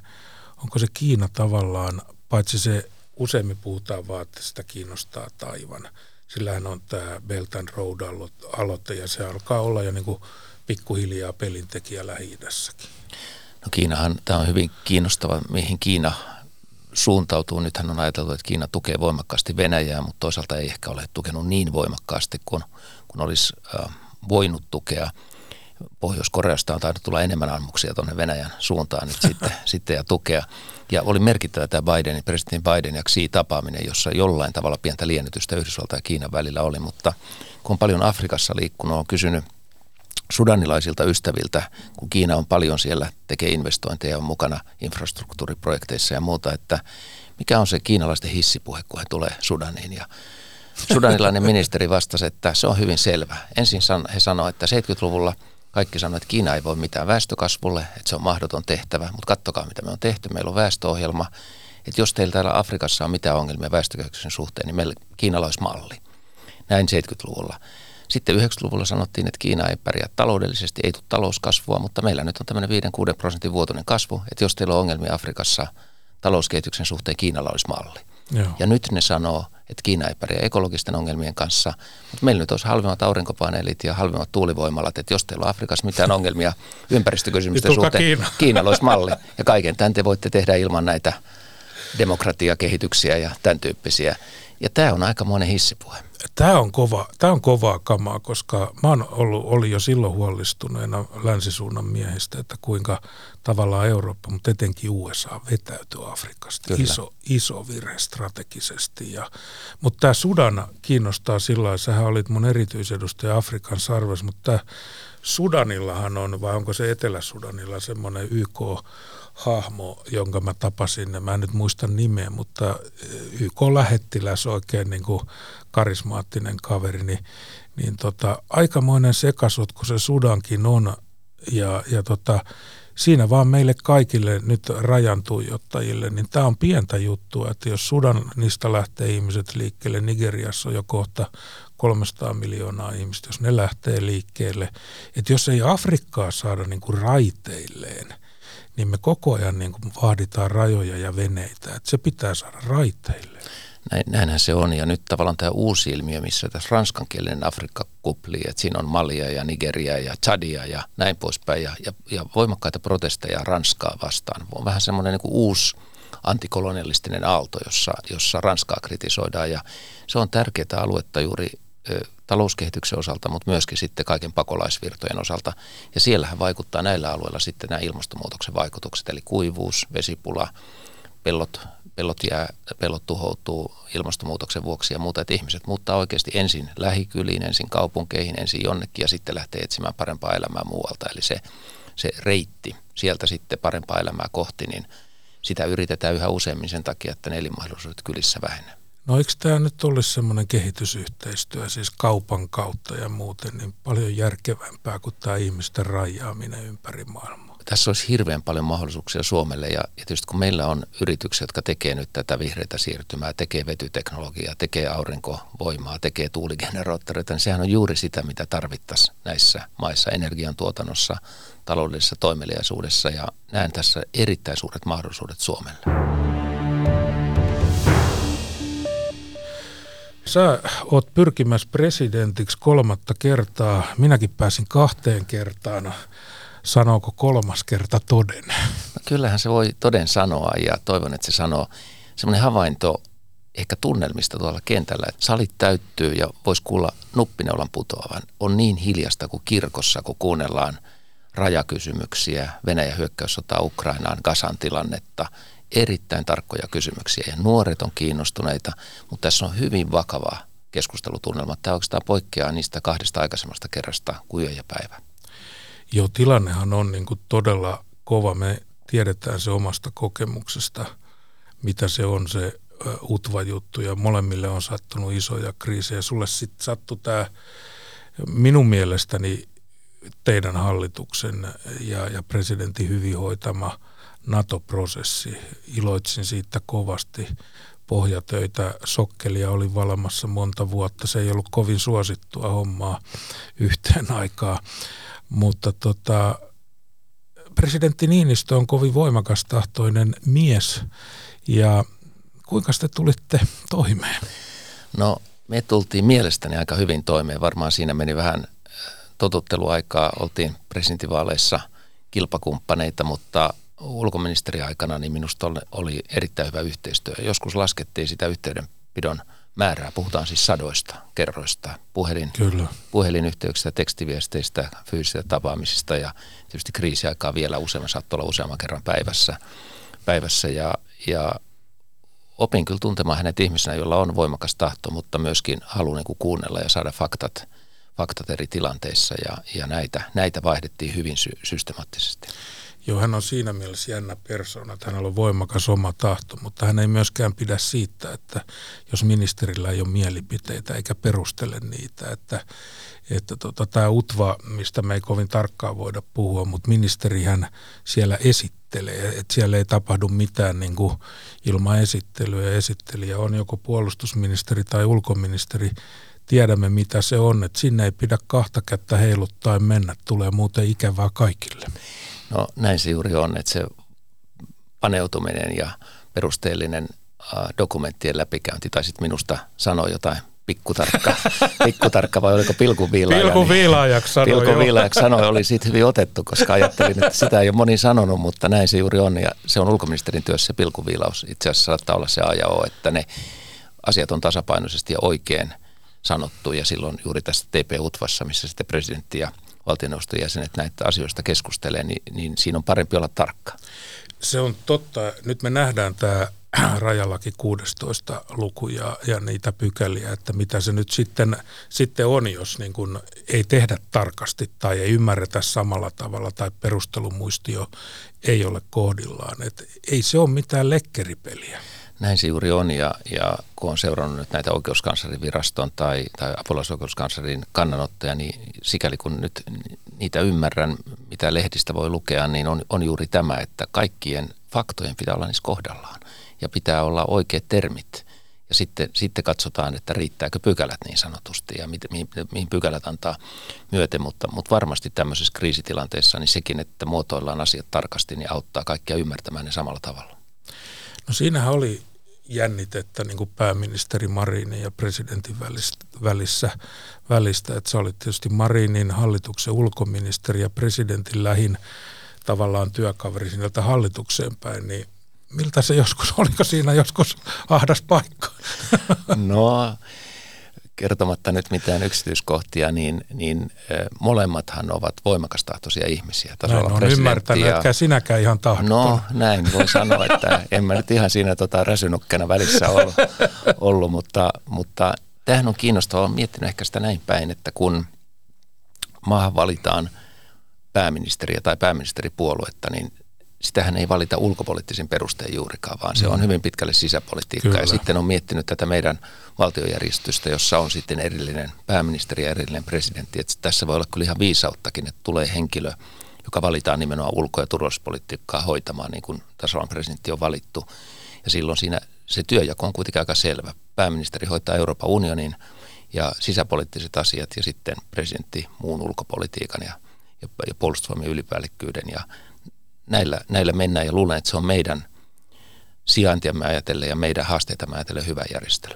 Onko se Kiina tavallaan, paitsi se useimmin puhutaan vaan, että sitä kiinnostaa Taivan. Sillähän on tämä Belt and Road-aloite ja se alkaa olla jo niin kuin pikkuhiljaa pelintekijä lähi No Kiinahan, tämä on hyvin kiinnostava, mihin Kiina suuntautuu. Nythän on ajateltu, että Kiina tukee voimakkaasti Venäjää, mutta toisaalta ei ehkä ole tukenut niin voimakkaasti kuin, kuin olisi äh, voinut tukea. Pohjois-Koreasta on tainnut tulla enemmän ammuksia tuonne Venäjän suuntaan nyt sitten, sitten ja tukea. Ja oli merkittävä tämä Bidenin, presidentin Biden ja Xi tapaaminen, jossa jollain tavalla pientä liennytystä Yhdysvaltain ja Kiinan välillä oli, mutta kun on paljon Afrikassa liikkunut, on kysynyt sudanilaisilta ystäviltä, kun Kiina on paljon siellä, tekee investointeja, on mukana infrastruktuuriprojekteissa ja muuta, että mikä on se kiinalaisten hissipuhe, kun he tulee Sudaniin. Ja sudanilainen ministeri vastasi, että se on hyvin selvä. Ensin he sanoivat, että 70-luvulla kaikki sanoivat, että Kiina ei voi mitään väestökasvulle, että se on mahdoton tehtävä, mutta kattokaa mitä me on tehty. Meillä on väestöohjelma, että jos teillä täällä Afrikassa on mitään ongelmia väestökehityksen suhteen, niin meillä kiinalaismalli. Näin 70-luvulla. Sitten 90-luvulla sanottiin, että Kiina ei pärjää taloudellisesti, ei tule talouskasvua, mutta meillä nyt on tämmöinen 5-6 prosentin vuotuinen kasvu, että jos teillä on ongelmia Afrikassa talouskehityksen suhteen, Kiinalla olisi malli. Joo. Ja nyt ne sanoo, että Kiina ei pärjää ekologisten ongelmien kanssa, mutta meillä nyt olisi halvimmat aurinkopaneelit ja halvimmat tuulivoimalat, että jos teillä on Afrikassa mitään ongelmia ympäristökysymysten niin suhteen, Kiina. Kiina olisi malli. Ja kaiken tämän te voitte tehdä ilman näitä demokratiakehityksiä ja tämän tyyppisiä. Ja tämä on aikamoinen hissipuhe. Tämä on, kova, tämä on kovaa kamaa, koska mä oon ollut, oli jo silloin huolestuneena länsisuunnan miehistä, että kuinka tavallaan Eurooppa, mutta etenkin USA vetäytyy Afrikasta. Iso, iso virhe strategisesti. Ja, mutta tämä Sudan kiinnostaa sillä lailla, sähän olit mun erityisedustaja Afrikan sarves, mutta tämä Sudanillahan on, vai onko se Etelä-Sudanilla semmoinen YK hahmo, jonka mä tapasin, mä en nyt muista nimeä, mutta YK-lähettiläs oikein niin kuin karismaattinen kaveri, niin, niin tota, aikamoinen sekasotku se Sudankin on ja, ja tota, siinä vaan meille kaikille nyt rajan tuijottajille, niin tämä on pientä juttua, että jos Sudanista lähtee ihmiset liikkeelle, Nigeriassa on jo kohta 300 miljoonaa ihmistä, jos ne lähtee liikkeelle, että jos ei Afrikkaa saada niin kuin raiteilleen, niin me koko ajan niin kuin vaaditaan rajoja ja veneitä, että se pitää saada raiteille. Näin, näinhän se on ja nyt tavallaan tämä uusi ilmiö, missä tässä ranskankielinen Afrikka kuplii, että siinä on Malia ja Nigeria ja Chadia ja näin poispäin ja, ja, ja voimakkaita protesteja Ranskaa vastaan. On vähän semmoinen niin uusi antikolonialistinen aalto, jossa, jossa Ranskaa kritisoidaan ja se on tärkeää aluetta juuri talouskehityksen osalta, mutta myöskin sitten kaiken pakolaisvirtojen osalta. Ja siellähän vaikuttaa näillä alueilla sitten nämä ilmastonmuutoksen vaikutukset, eli kuivuus, vesipula, pellot, pellot, jää, pellot tuhoutuu ilmastonmuutoksen vuoksi ja muuta, että ihmiset muuttaa oikeasti ensin lähikyliin, ensin kaupunkeihin, ensin jonnekin ja sitten lähtee etsimään parempaa elämää muualta. Eli se, se reitti sieltä sitten parempaa elämää kohti, niin sitä yritetään yhä useammin sen takia, että ne elinmahdollisuudet kylissä vähenee. No eikö tämä nyt olisi semmoinen kehitysyhteistyö, siis kaupan kautta ja muuten, niin paljon järkevämpää kuin tämä ihmisten rajaaminen ympäri maailmaa? Tässä olisi hirveän paljon mahdollisuuksia Suomelle ja, tietysti kun meillä on yrityksiä, jotka tekee nyt tätä vihreitä siirtymää, tekee vetyteknologiaa, tekee aurinkovoimaa, tekee tuuligeneraattoreita, niin sehän on juuri sitä, mitä tarvittaisiin näissä maissa energiantuotannossa, taloudellisessa toimeliaisuudessa ja näen tässä erittäin suuret mahdollisuudet Suomelle. Sä oot pyrkimässä presidentiksi kolmatta kertaa. Minäkin pääsin kahteen kertaan. Sanooko kolmas kerta toden? No, kyllähän se voi toden sanoa ja toivon, että se sanoo semmoinen havainto ehkä tunnelmista tuolla kentällä, että salit täyttyy ja voisi kuulla nuppineulan putoavan. On niin hiljasta kuin kirkossa, kun kuunnellaan rajakysymyksiä, Venäjän hyökkäyssota Ukrainaan, Gasan tilannetta – erittäin tarkkoja kysymyksiä ja nuoret on kiinnostuneita, mutta tässä on hyvin vakava keskustelutunnelma. Tämä oikeastaan poikkeaa niistä kahdesta aikaisemmasta kerrasta kuin ja päivä. Joo, tilannehan on niin kuin todella kova. Me tiedetään se omasta kokemuksesta, mitä se on se UTVA-juttu ja molemmille on sattunut isoja kriisejä. Sulle sitten sattui tämä minun mielestäni teidän hallituksen ja, ja presidentin hyvin hoitama – NATO-prosessi. Iloitsin siitä kovasti. Pohjatöitä sokkelia oli valamassa monta vuotta. Se ei ollut kovin suosittua hommaa yhteen aikaa. Mutta tota, presidentti Niinistö on kovin voimakastahtoinen mies ja kuinka te tulitte toimeen? No me tultiin mielestäni aika hyvin toimeen. Varmaan siinä meni vähän äh, totutteluaikaa. Oltiin presidentinvaaleissa kilpakumppaneita, mutta ulkoministeriaikana niin minusta oli erittäin hyvä yhteistyö. Joskus laskettiin sitä yhteydenpidon määrää. Puhutaan siis sadoista kerroista, puhelin, Kyllä. puhelinyhteyksistä, tekstiviesteistä, fyysisistä tapaamisista ja tietysti kriisiaikaa vielä useamman, saattoi olla useamman kerran päivässä. päivässä ja, ja opin kyllä tuntemaan hänet ihmisenä, jolla on voimakas tahto, mutta myöskin halu niin kuunnella ja saada faktat, faktat eri tilanteissa ja, ja näitä, näitä vaihdettiin hyvin sy- systemaattisesti. Joo, hän on siinä mielessä jännä persona, että hänellä on voimakas oma tahto, mutta hän ei myöskään pidä siitä, että jos ministerillä ei ole mielipiteitä eikä perustele niitä, että, että tota, tämä UTVA, mistä me ei kovin tarkkaan voida puhua, mutta ministerihän siellä esittelee, että siellä ei tapahdu mitään niin kuin ilman esittelyä. Esittelijä on joko puolustusministeri tai ulkoministeri, tiedämme mitä se on, että sinne ei pidä kahta kättä heiluttaa mennä, tulee muuten ikävää kaikille. No näin se juuri on, että se paneutuminen ja perusteellinen dokumenttien läpikäynti, tai sitten minusta sanoa jotain pikkutarkka, pikkutarkka vai oliko pilkuviilaaja? Pilkuviilaajaksi sanoi. Pilkuviilaajaksi sanoi, oli siitä hyvin otettu, koska ajattelin, että sitä ei ole moni sanonut, mutta näin se juuri on. Ja se on ulkoministerin työssä se pilkuviilaus. Itse asiassa saattaa olla se aja että ne asiat on tasapainoisesti ja oikein sanottu. Ja silloin juuri tässä TP-UTVassa, missä sitten presidentti ja valtioneuvoston jäsenet näitä asioista keskustelee, niin, niin siinä on parempi olla tarkka. Se on totta. Nyt me nähdään tämä rajalaki 16 luku ja, ja niitä pykäliä, että mitä se nyt sitten, sitten on, jos niin kun ei tehdä tarkasti tai ei ymmärretä samalla tavalla tai perustelumuistio ei ole kohdillaan. Et ei se ole mitään lekkeripeliä. Näin se juuri on ja, ja kun on seurannut nyt näitä oikeuskanslerin viraston tai, tai apulaisoikeuskanslerin kannanottoja, niin sikäli kun nyt niitä ymmärrän, mitä lehdistä voi lukea, niin on, on juuri tämä, että kaikkien faktojen pitää olla niissä kohdallaan ja pitää olla oikeat termit. Ja sitten, sitten katsotaan, että riittääkö pykälät niin sanotusti ja mihin, mihin pykälät antaa myöten, mutta, mutta varmasti tämmöisessä kriisitilanteessa niin sekin, että muotoillaan asiat tarkasti, niin auttaa kaikkia ymmärtämään ne samalla tavalla. No siinähän oli jännitettä niin kuin pääministeri Marinin ja presidentin välissä, välistä, että se oli tietysti Marinin hallituksen ulkoministeri ja presidentin lähin tavallaan työkaveri sieltä hallitukseen päin, niin miltä se joskus, oliko siinä joskus ahdas paikka? No kertomatta nyt mitään yksityiskohtia, niin, niin molemmathan ovat voimakastahtoisia ihmisiä. Näin on ymmärtänyt, ja, etkä sinäkään ihan tahdottu. No näin voi sanoa, että en mä nyt ihan siinä tota, räsynukkena välissä ollut, ollut mutta, mutta tämähän on kiinnostavaa. Olen miettinyt ehkä sitä näin päin, että kun maahan valitaan pääministeriä tai pääministeripuoluetta, niin sitähän ei valita ulkopoliittisen perusteen juurikaan, vaan se on mm. hyvin pitkälle sisäpolitiikkaa. Kyllä. Ja sitten on miettinyt tätä meidän valtiojärjestystä, jossa on sitten erillinen pääministeri ja erillinen presidentti. Että tässä voi olla kyllä ihan viisauttakin, että tulee henkilö, joka valitaan nimenomaan ulko- ja turvallisuuspolitiikkaa hoitamaan, niin kuin tasavallan presidentti on valittu. Ja silloin siinä se työjako on kuitenkin aika selvä. Pääministeri hoitaa Euroopan unionin ja sisäpoliittiset asiat ja sitten presidentti muun ulkopolitiikan ja, ja, ja puolustusvoimien ylipäällikkyyden ja näillä, näillä mennään ja luulen, että se on meidän sijaintiamme ajatellen ja meidän haasteitamme ajatellen hyvä järjestely.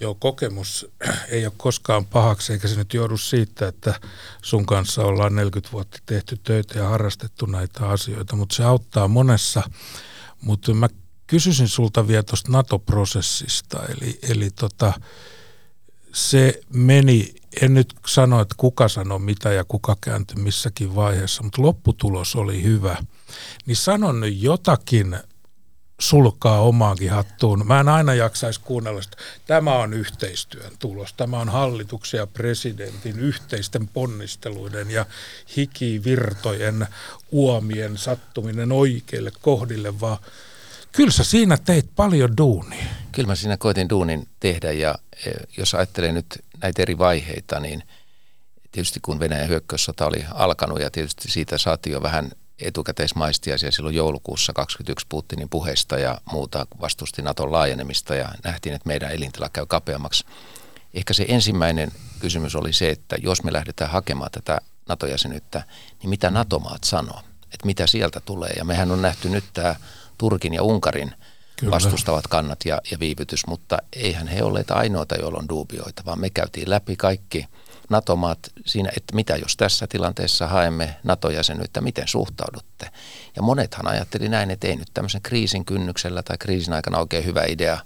Joo, kokemus ei ole koskaan pahaksi, eikä se nyt joudu siitä, että sun kanssa ollaan 40 vuotta tehty töitä ja harrastettu näitä asioita, mutta se auttaa monessa. Mutta mä kysyisin sulta vielä tuosta NATO-prosessista, eli, eli tota, se meni en nyt sano, että kuka sanoi mitä ja kuka kääntyi missäkin vaiheessa, mutta lopputulos oli hyvä. Niin sanon nyt jotakin sulkaa omaankin hattuun. Mä en aina jaksaisi kuunnella sitä. Tämä on yhteistyön tulos. Tämä on hallituksen ja presidentin yhteisten ponnisteluiden ja hikivirtojen uomien sattuminen oikeille kohdille, vaan kyllä sä siinä teit paljon duunia. Kyllä mä siinä koitin duunin tehdä ja jos ajattelee nyt näitä eri vaiheita, niin tietysti kun Venäjän hyökkäyssota oli alkanut ja tietysti siitä saatiin jo vähän etukäteismaistiaisia silloin joulukuussa 21 Putinin puheista ja muuta vastusti Naton laajenemista ja nähtiin, että meidän elintila käy kapeammaksi. Ehkä se ensimmäinen kysymys oli se, että jos me lähdetään hakemaan tätä NATO-jäsenyyttä, niin mitä NATO-maat sanoo, että mitä sieltä tulee. Ja mehän on nähty nyt tämä Turkin ja Unkarin Kyllä. vastustavat kannat ja, ja viivytys, mutta eihän he olleet ainoita, joilla on duubioita, vaan me käytiin läpi kaikki NATO-maat siinä, että mitä jos tässä tilanteessa haemme NATO-jäsenyyttä, miten suhtaudutte? Ja monethan ajatteli näin, että ei nyt tämmöisen kriisin kynnyksellä tai kriisin aikana oikein hyvä idea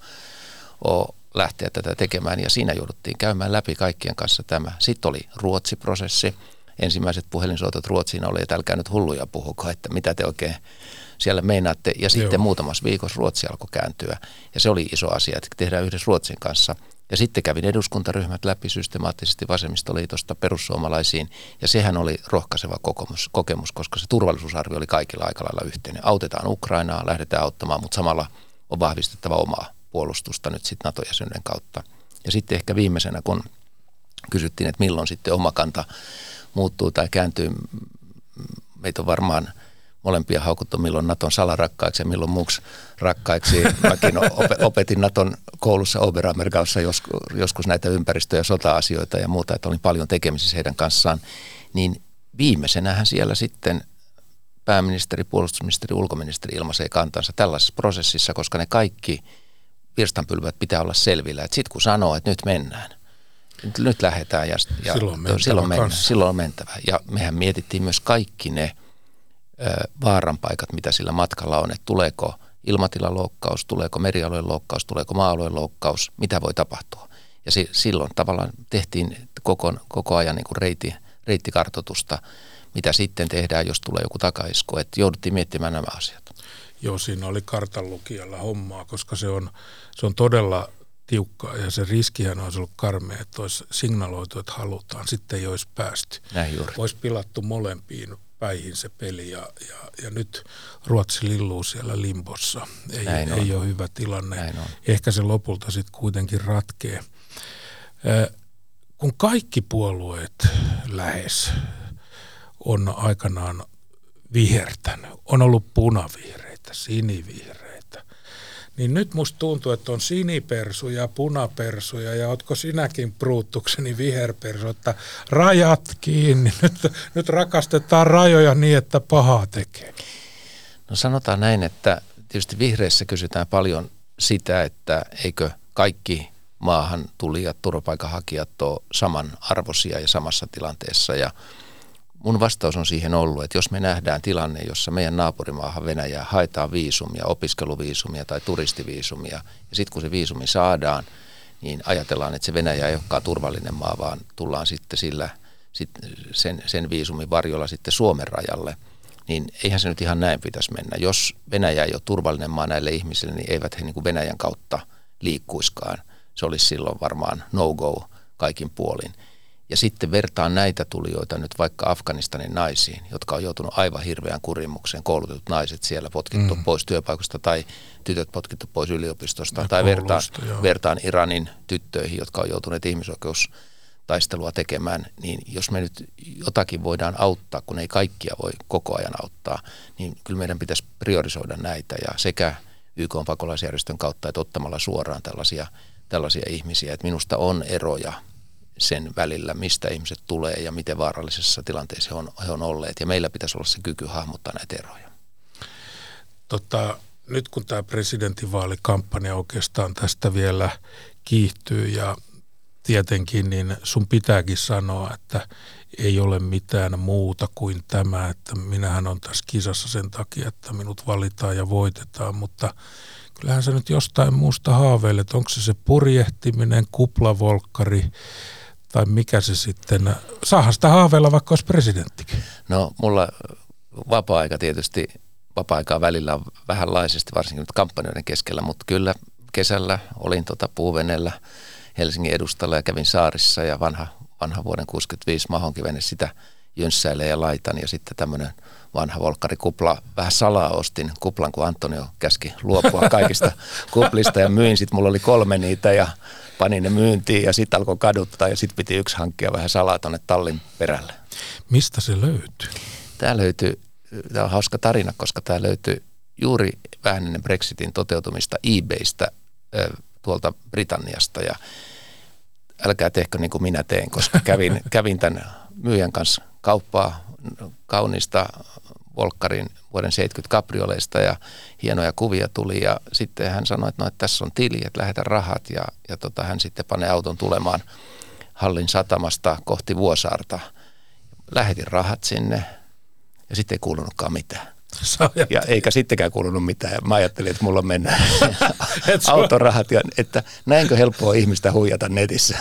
ole lähteä tätä tekemään ja siinä jouduttiin käymään läpi kaikkien kanssa tämä. Sitten oli Ruotsi-prosessi. Ensimmäiset puhelinsoitot Ruotsiin oli, että älkää nyt hulluja puhuko, että mitä te oikein siellä meinaatte. Ja sitten Joo. muutamassa viikossa Ruotsi alkoi kääntyä. Ja se oli iso asia, että tehdään yhdessä Ruotsin kanssa. Ja sitten kävin eduskuntaryhmät läpi systemaattisesti vasemmistoliitosta perussuomalaisiin. Ja sehän oli rohkaiseva kokemus, kokemus, koska se turvallisuusarvio oli kaikilla aika lailla yhteinen. Autetaan Ukrainaa, lähdetään auttamaan, mutta samalla on vahvistettava omaa puolustusta nyt sitten NATO-jäsenyyden kautta. Ja sitten ehkä viimeisenä, kun kysyttiin, että milloin sitten oma kanta muuttuu tai kääntyy, meitä on varmaan molempia haukuttu milloin Naton salarakkaiksi ja milloin muuksi rakkaiksi. Mäkin opetin Naton koulussa Oberammergaussa joskus, näitä ympäristö- ja sota-asioita ja muuta, että olin paljon tekemisissä heidän kanssaan. Niin viimeisenähän siellä sitten pääministeri, puolustusministeri, ulkoministeri ilmaisee kantansa tällaisessa prosessissa, koska ne kaikki – virstanpylvät pitää olla selvillä. Sitten kun sanoo, että nyt mennään, nyt, nyt lähdetään ja, ja silloin, mentävä silloin, mennään, silloin on mentävä. Ja mehän mietittiin myös kaikki ne vaaranpaikat, mitä sillä matkalla on, että tuleeko ilmatilaloukkaus, tuleeko merialueen loukkaus, tuleeko maa-alueen loukkaus, mitä voi tapahtua. Ja si, silloin tavallaan tehtiin koko, koko ajan niin kuin reiti, reittikartoitusta, mitä sitten tehdään, jos tulee joku takaisku. Että jouduttiin miettimään nämä asiat. Joo, siinä oli kartanlukijalla hommaa, koska se on, se on todella tiukkaa ja se riskihän olisi ollut karmea, että olisi signaloitu, että halutaan. Sitten ei olisi päästy. Näin juuri. Olisi pilattu molempiin päihin se peli ja, ja, ja nyt Ruotsi lilluu siellä limbossa. Ei, Näin ei ole hyvä tilanne. Näin on. Ehkä se lopulta sitten kuitenkin ratkee. Kun kaikki puolueet lähes on aikanaan vihertänyt, on ollut punavihreä vihreitä, sinivihreitä. Niin nyt musta tuntuu, että on sinipersuja, punapersuja ja ootko sinäkin pruuttukseni viherpersu, että rajat kiinni. Nyt, nyt rakastetaan rajoja niin, että pahaa tekee. No sanotaan näin, että tietysti vihreissä kysytään paljon sitä, että eikö kaikki maahan tulijat, turvapaikanhakijat ole samanarvoisia ja samassa tilanteessa ja mun vastaus on siihen ollut, että jos me nähdään tilanne, jossa meidän naapurimaahan Venäjää haetaan viisumia, opiskeluviisumia tai turistiviisumia, ja sitten kun se viisumi saadaan, niin ajatellaan, että se Venäjä ei olekaan turvallinen maa, vaan tullaan sitten sillä, sit sen, sen viisumin varjolla sitten Suomen rajalle, niin eihän se nyt ihan näin pitäisi mennä. Jos Venäjä ei ole turvallinen maa näille ihmisille, niin eivät he niin kuin Venäjän kautta liikkuiskaan. Se olisi silloin varmaan no-go kaikin puolin. Ja sitten vertaan näitä tulijoita nyt vaikka Afganistanin naisiin, jotka on joutunut aivan hirveän kurimukseen, koulutetut naiset siellä potkittu mm. pois työpaikasta tai tytöt potkittu pois yliopistosta. Ja tai vertaan, vertaan Iranin tyttöihin, jotka on joutuneet ihmisoikeustaistelua tekemään, niin jos me nyt jotakin voidaan auttaa, kun ei kaikkia voi koko ajan auttaa, niin kyllä meidän pitäisi priorisoida näitä ja sekä YK pakolaisjärjestön kautta, että ottamalla suoraan tällaisia, tällaisia ihmisiä. Että minusta on eroja sen välillä, mistä ihmiset tulee ja miten vaarallisessa tilanteessa he on, he on olleet. Ja meillä pitäisi olla se kyky hahmottaa näitä eroja. Tota, nyt kun tämä presidentinvaalikampanja oikeastaan tästä vielä kiihtyy ja tietenkin, niin sun pitääkin sanoa, että ei ole mitään muuta kuin tämä, että minähän on tässä kisassa sen takia, että minut valitaan ja voitetaan, mutta kyllähän sä nyt jostain muusta haaveilet. Onko se se purjehtiminen, kuplavolkkari, tai mikä se sitten, saahan sitä haaveilla vaikka olisi presidenttikin. No mulla vapaa-aika tietysti, vapaa-aikaa välillä on vähänlaisesti, varsinkin nyt kampanjoiden keskellä, mutta kyllä kesällä olin tota puuveneellä Helsingin edustalla ja kävin saarissa ja vanha, vanha vuoden 65 mahonkivene sitä jynssäilee ja laitan ja sitten tämmöinen vanha volkkarikupla, vähän salaa ostin kuplan, kun Antonio käski luopua kaikista kuplista ja myin. Sitten mulla oli kolme niitä ja panin ne myyntiin ja sitten alkoi kaduttaa ja sitten piti yksi hankkia vähän salaa tuonne tallin perälle. Mistä se löytyy? Tämä löytyy, tämä on hauska tarina, koska tämä löytyy juuri vähän ennen Brexitin toteutumista eBaystä tuolta Britanniasta ja älkää tehkö niin kuin minä teen, koska kävin, kävin tämän myyjän kanssa kauppaa kaunista Volkkarin vuoden 70 kaprioleista ja hienoja kuvia tuli ja sitten hän sanoi, että, no, että tässä on tili, että lähetä rahat ja, ja tota, hän sitten panee auton tulemaan Hallin satamasta kohti Vuosaarta. Lähetin rahat sinne ja sitten ei kuulunutkaan mitään. Ja eikä sittenkään kuulunut mitään. Mä ajattelin, että mulla on mennä autorahat, ja että näinkö helppoa ihmistä huijata netissä.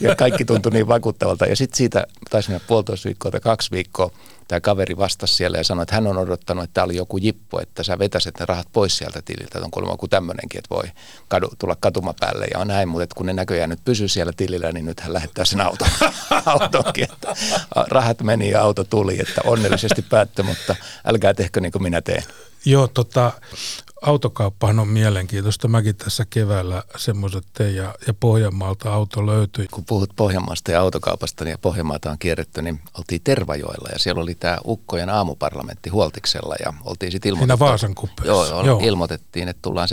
Ja kaikki tuntui niin vakuuttavalta. Ja sitten siitä taisi mennä puolitoista viikkoa tai kaksi viikkoa tämä kaveri vastasi siellä ja sanoi, että hän on odottanut, että tämä oli joku jippo, että sä vetäisit ne rahat pois sieltä tililtä. Että on kuulemma joku tämmöinenkin, että voi kadu, tulla katumapäälle ja on näin, mutta kun ne näköjään nyt pysyy siellä tilillä, niin nyt hän lähettää sen auton, autonkin. Että rahat meni ja auto tuli, että onnellisesti päättyi, mutta älkää tehkö niin kuin minä teen. Joo, tota, autokauppahan on mielenkiintoista. Mäkin tässä keväällä semmoiset tein ja, ja Pohjanmaalta auto löytyi. Kun puhut Pohjanmaasta ja autokaupasta niin ja Pohjanmaata on kierretty, niin oltiin Tervajoella ja siellä oli tämä Ukkojen aamuparlamentti Huoltiksella ja oltiin sitten ilmoitettu. Vaasan joo, joo, ilmoitettiin, että tullaan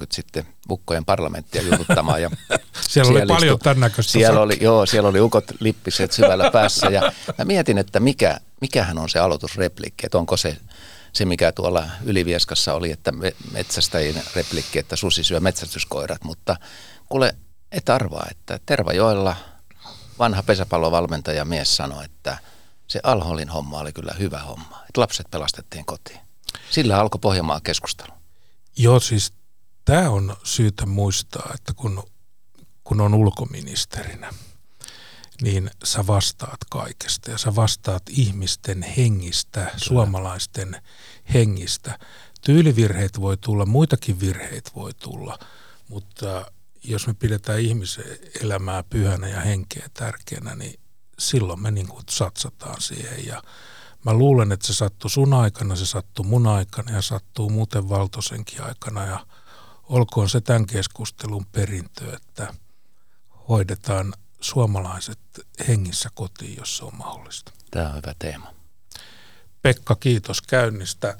7.30 sitten Ukkojen parlamenttia jututtamaan. Ja siellä, siellä oli paljon tämän näköistä. Siellä oli, joo, siellä oli ukot lippiset syvällä päässä ja mä mietin, että mikä, mikähän on se aloitusreplikki, että onko se se, mikä tuolla Ylivieskassa oli, että metsästäjien replikki, että susi syö metsästyskoirat, mutta kuule, et arvaa, että Tervajoella vanha pesäpallovalmentaja mies sanoi, että se Alholin homma oli kyllä hyvä homma, että lapset pelastettiin kotiin. Sillä alkoi Pohjanmaan keskustelu. Joo, siis tämä on syytä muistaa, että kun, kun on ulkoministerinä – niin sä vastaat kaikesta ja sä vastaat ihmisten hengistä, Kyllä. suomalaisten hengistä. Tyylivirheet voi tulla, muitakin virheitä voi tulla, mutta jos me pidetään ihmisen elämää pyhänä ja henkeä tärkeänä, niin silloin me niin kuin satsataan siihen ja mä luulen, että se sattuu sun aikana, se sattuu mun aikana ja sattuu muuten Valtosenkin aikana ja olkoon se tämän keskustelun perintö, että hoidetaan suomalaiset hengissä kotiin, jos se on mahdollista. Tämä on hyvä teema. Pekka, kiitos käynnistä.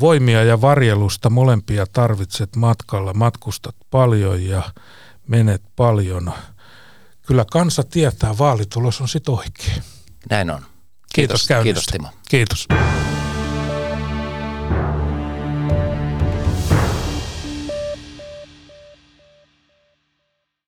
Voimia ja varjelusta molempia tarvitset matkalla. Matkustat paljon ja menet paljon. Kyllä kansa tietää, vaalitulos on sitten oikein. Näin on. Kiitos, kiitos käynnistä. Kiitos Timo. Kiitos.